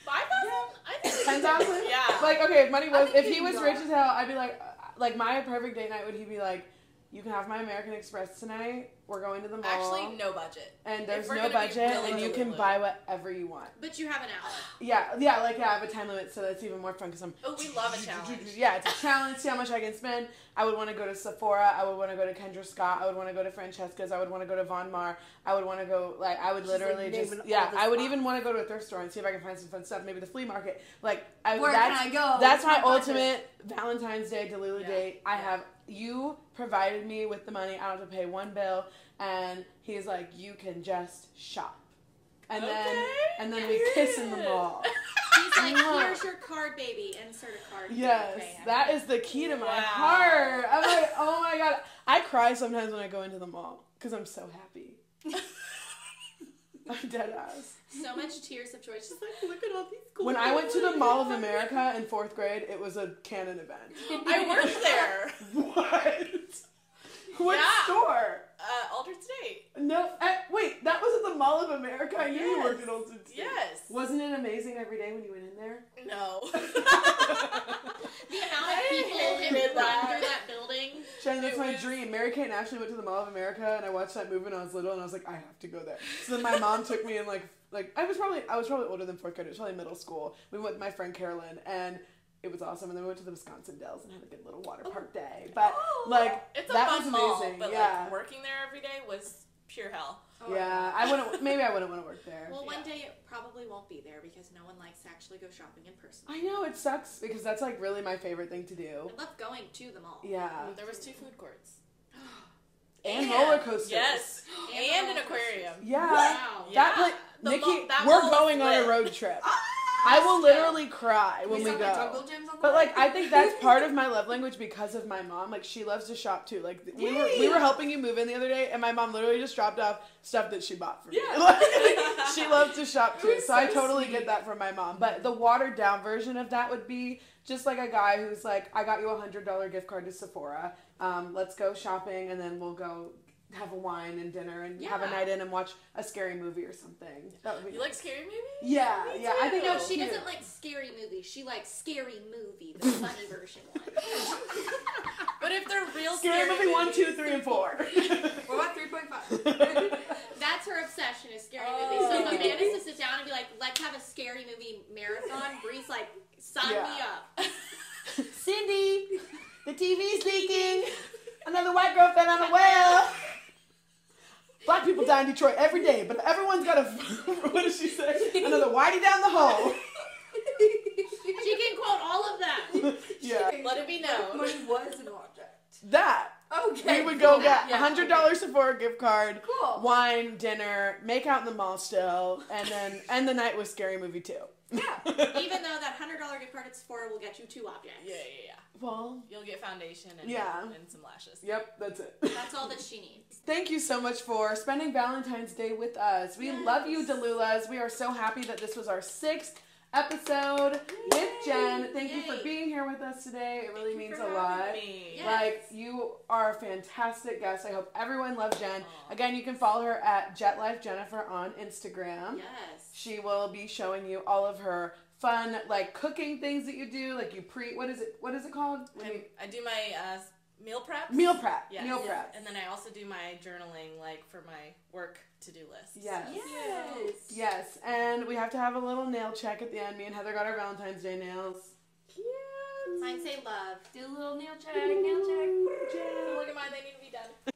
Speaker 3: Five thousand? I think
Speaker 1: Ten thousand?
Speaker 3: Yeah.
Speaker 1: Like okay, if money was, if he was rich as hell, I'd be like, uh, like my perfect date night would he be like, you can have my American Express tonight. We're going to the mall.
Speaker 3: Actually, no budget.
Speaker 1: and there's no budget,
Speaker 3: really
Speaker 1: and you can
Speaker 3: delulu.
Speaker 1: buy whatever you want.
Speaker 2: But you have an hour.
Speaker 1: Yeah, yeah, like yeah, I have a time limit, so that's even more fun because I'm.
Speaker 3: Oh, we love a challenge.
Speaker 1: Yeah, it's a challenge. See how much I can spend. I would want to go to Sephora. I would want to go to Kendra Scott. I would want to go to Francesca's. I would want to go to Von Maur. I would want to go like I would
Speaker 4: She's, like,
Speaker 1: literally just yeah.
Speaker 4: the
Speaker 1: I would
Speaker 4: spots.
Speaker 1: even want to go to a thrift store and see if I can find some fun stuff. Maybe the flea market. Like I,
Speaker 4: Where
Speaker 1: that's
Speaker 4: can I go?
Speaker 1: that's my
Speaker 4: What's budget?
Speaker 1: ultimate Valentine's Day Delulu
Speaker 3: Yeah.
Speaker 1: date. I
Speaker 3: Yeah.
Speaker 1: have you provided me with the money. I don't have to pay one bill, and he's like, you can just shop, and then and then we kiss in the mall.
Speaker 2: He's It's like, here's your card, baby. Insert a card.
Speaker 1: Yes,
Speaker 2: Okay,
Speaker 1: that is the key to my
Speaker 3: Wow.
Speaker 1: heart. I'm like, oh my god. I cry sometimes when I go into the mall because I'm so happy. I'm dead ass.
Speaker 2: So much tears of joy. Just like,
Speaker 3: Look at all these cool
Speaker 1: When I went to the. Mall of America in fourth grade, it was a canon event.
Speaker 3: I worked there.
Speaker 1: What? What
Speaker 3: Yeah.
Speaker 1: store?
Speaker 3: Uh, Aldrich State.
Speaker 1: No, uh, wait, that was at the Mall of America. I knew you worked at Old State.
Speaker 3: Yes.
Speaker 1: Wasn't it amazing every day when you went in there?
Speaker 3: No.
Speaker 2: the amount of
Speaker 3: I
Speaker 2: people
Speaker 3: hated
Speaker 2: who run
Speaker 3: that.
Speaker 2: through that building.
Speaker 1: Jen, that's
Speaker 3: It
Speaker 1: my dream. Mary Kate and Ashley went to the Mall of America, and I watched that movie when I was little, and I was like, I have to go there. So then my mom took me in like like I was probably I was probably older than fourth grade. It was probably middle school. We went with my friend Carolyn, and it was awesome. And then we went to the Wisconsin Dells and had a good little water park oh. day. But
Speaker 3: Oh.
Speaker 1: like
Speaker 3: It's a
Speaker 1: that
Speaker 3: fun
Speaker 1: was
Speaker 3: mall,
Speaker 1: amazing.
Speaker 3: but
Speaker 1: yeah,
Speaker 3: like working there every day was pure hell.
Speaker 4: Oh,
Speaker 1: yeah. I wouldn't. Maybe I wouldn't want to work there.
Speaker 2: Well, one
Speaker 3: Yeah.
Speaker 2: day it probably won't be there because no one likes to actually go shopping in person.
Speaker 1: I know it sucks because that's like really my favorite thing to do.
Speaker 2: I love going to the mall.
Speaker 1: Yeah, mm-hmm.
Speaker 3: There was two food courts.
Speaker 1: and roller coasters.
Speaker 3: Yes.
Speaker 2: And
Speaker 3: And, an aquarium.
Speaker 1: Yeah.
Speaker 2: Wow.
Speaker 1: That
Speaker 3: Yeah.
Speaker 1: pla-
Speaker 3: The
Speaker 1: Nikki,
Speaker 3: mall- that
Speaker 1: we're
Speaker 3: mall is
Speaker 1: going on a road trip. I will literally cry when we
Speaker 4: the
Speaker 1: go.
Speaker 4: jungle gyms on
Speaker 1: But like I think that's part of my love language because of my mom. Like she loves to shop too. Like we were we were helping you move in the other day, and my mom literally just dropped off stuff that she bought for me.
Speaker 3: Yeah.
Speaker 1: Like, she loves to shop too,
Speaker 4: was
Speaker 1: so I totally
Speaker 4: sweet.
Speaker 1: get that from my mom. But the watered down version of that would be just like a guy who's like, I got you a hundred dollar gift card to Sephora. Um, let's go shopping, and then we'll go have a wine and dinner and have a night in and watch a scary movie or something. That would be
Speaker 3: You like scary movies?
Speaker 1: yeah,
Speaker 3: Me
Speaker 1: yeah. I think
Speaker 2: No, she
Speaker 1: cute.
Speaker 2: doesn't like scary movies. She likes scary movie, the funny version one.
Speaker 3: But if they're real
Speaker 1: Scary movie one, two, three, and four.
Speaker 4: What about 3.5?
Speaker 2: That's her obsession is scary
Speaker 3: Oh.
Speaker 2: movies. So if Amanda's to oh. sit down and be like, let's have a scary movie marathon, Bree's like, sign me up.
Speaker 1: Cindy, the TV's leaking. Another white girl fell on a well. Black people die in Detroit every day, but everyone's got a. what does she say? Another whitey down the hole.
Speaker 2: She can quote all of that.
Speaker 1: Yeah,
Speaker 3: Let it be known.
Speaker 4: Money was an object.
Speaker 1: that.
Speaker 4: Okay.
Speaker 1: We would go get a hundred dollars Sephora gift card,
Speaker 4: Cool.
Speaker 1: wine, dinner, make out in the mall still, and then end the night with scary movie too.
Speaker 4: Yeah.
Speaker 2: Even though that hundred dollar gift card at Sephora will get you two objects.
Speaker 3: Yeah, yeah, yeah.
Speaker 1: Well,
Speaker 3: You'll get foundation and,
Speaker 1: Yeah.
Speaker 3: and some lashes.
Speaker 1: yep, that's it.
Speaker 2: That's all that she needs.
Speaker 1: Thank you so much for spending Valentine's Day with us. We
Speaker 2: Yes.
Speaker 1: love you, Delulas. We are so happy that this was our sixth episode with Jen. Thank you for being here with us today. It really
Speaker 3: Thank you
Speaker 1: means
Speaker 3: for
Speaker 1: a lot.
Speaker 3: having Me.
Speaker 2: Yeah.
Speaker 1: Like, you are a fantastic guest. I hope everyone loves Jen.
Speaker 3: Aw.
Speaker 1: Again, you can follow her at JetLifeJennifer on Instagram.
Speaker 2: Yes.
Speaker 1: She will be showing you all of her fun, like, cooking things that you do. Like, you pre, what is it, what is it called?
Speaker 3: I, I do my uh, meal prep.
Speaker 1: meal prep.
Speaker 3: Yeah.
Speaker 1: Meal prep.
Speaker 3: And then I also do my journaling, like for my work to do list.
Speaker 1: Yes.
Speaker 4: Yes.
Speaker 1: Yes, and we have to have a little nail check at the end. Me and Heather got our Valentine's Day nails. Cute.
Speaker 2: Mine say love.
Speaker 4: Do a little nail check, nail check.
Speaker 3: Look at mine, they need to be done.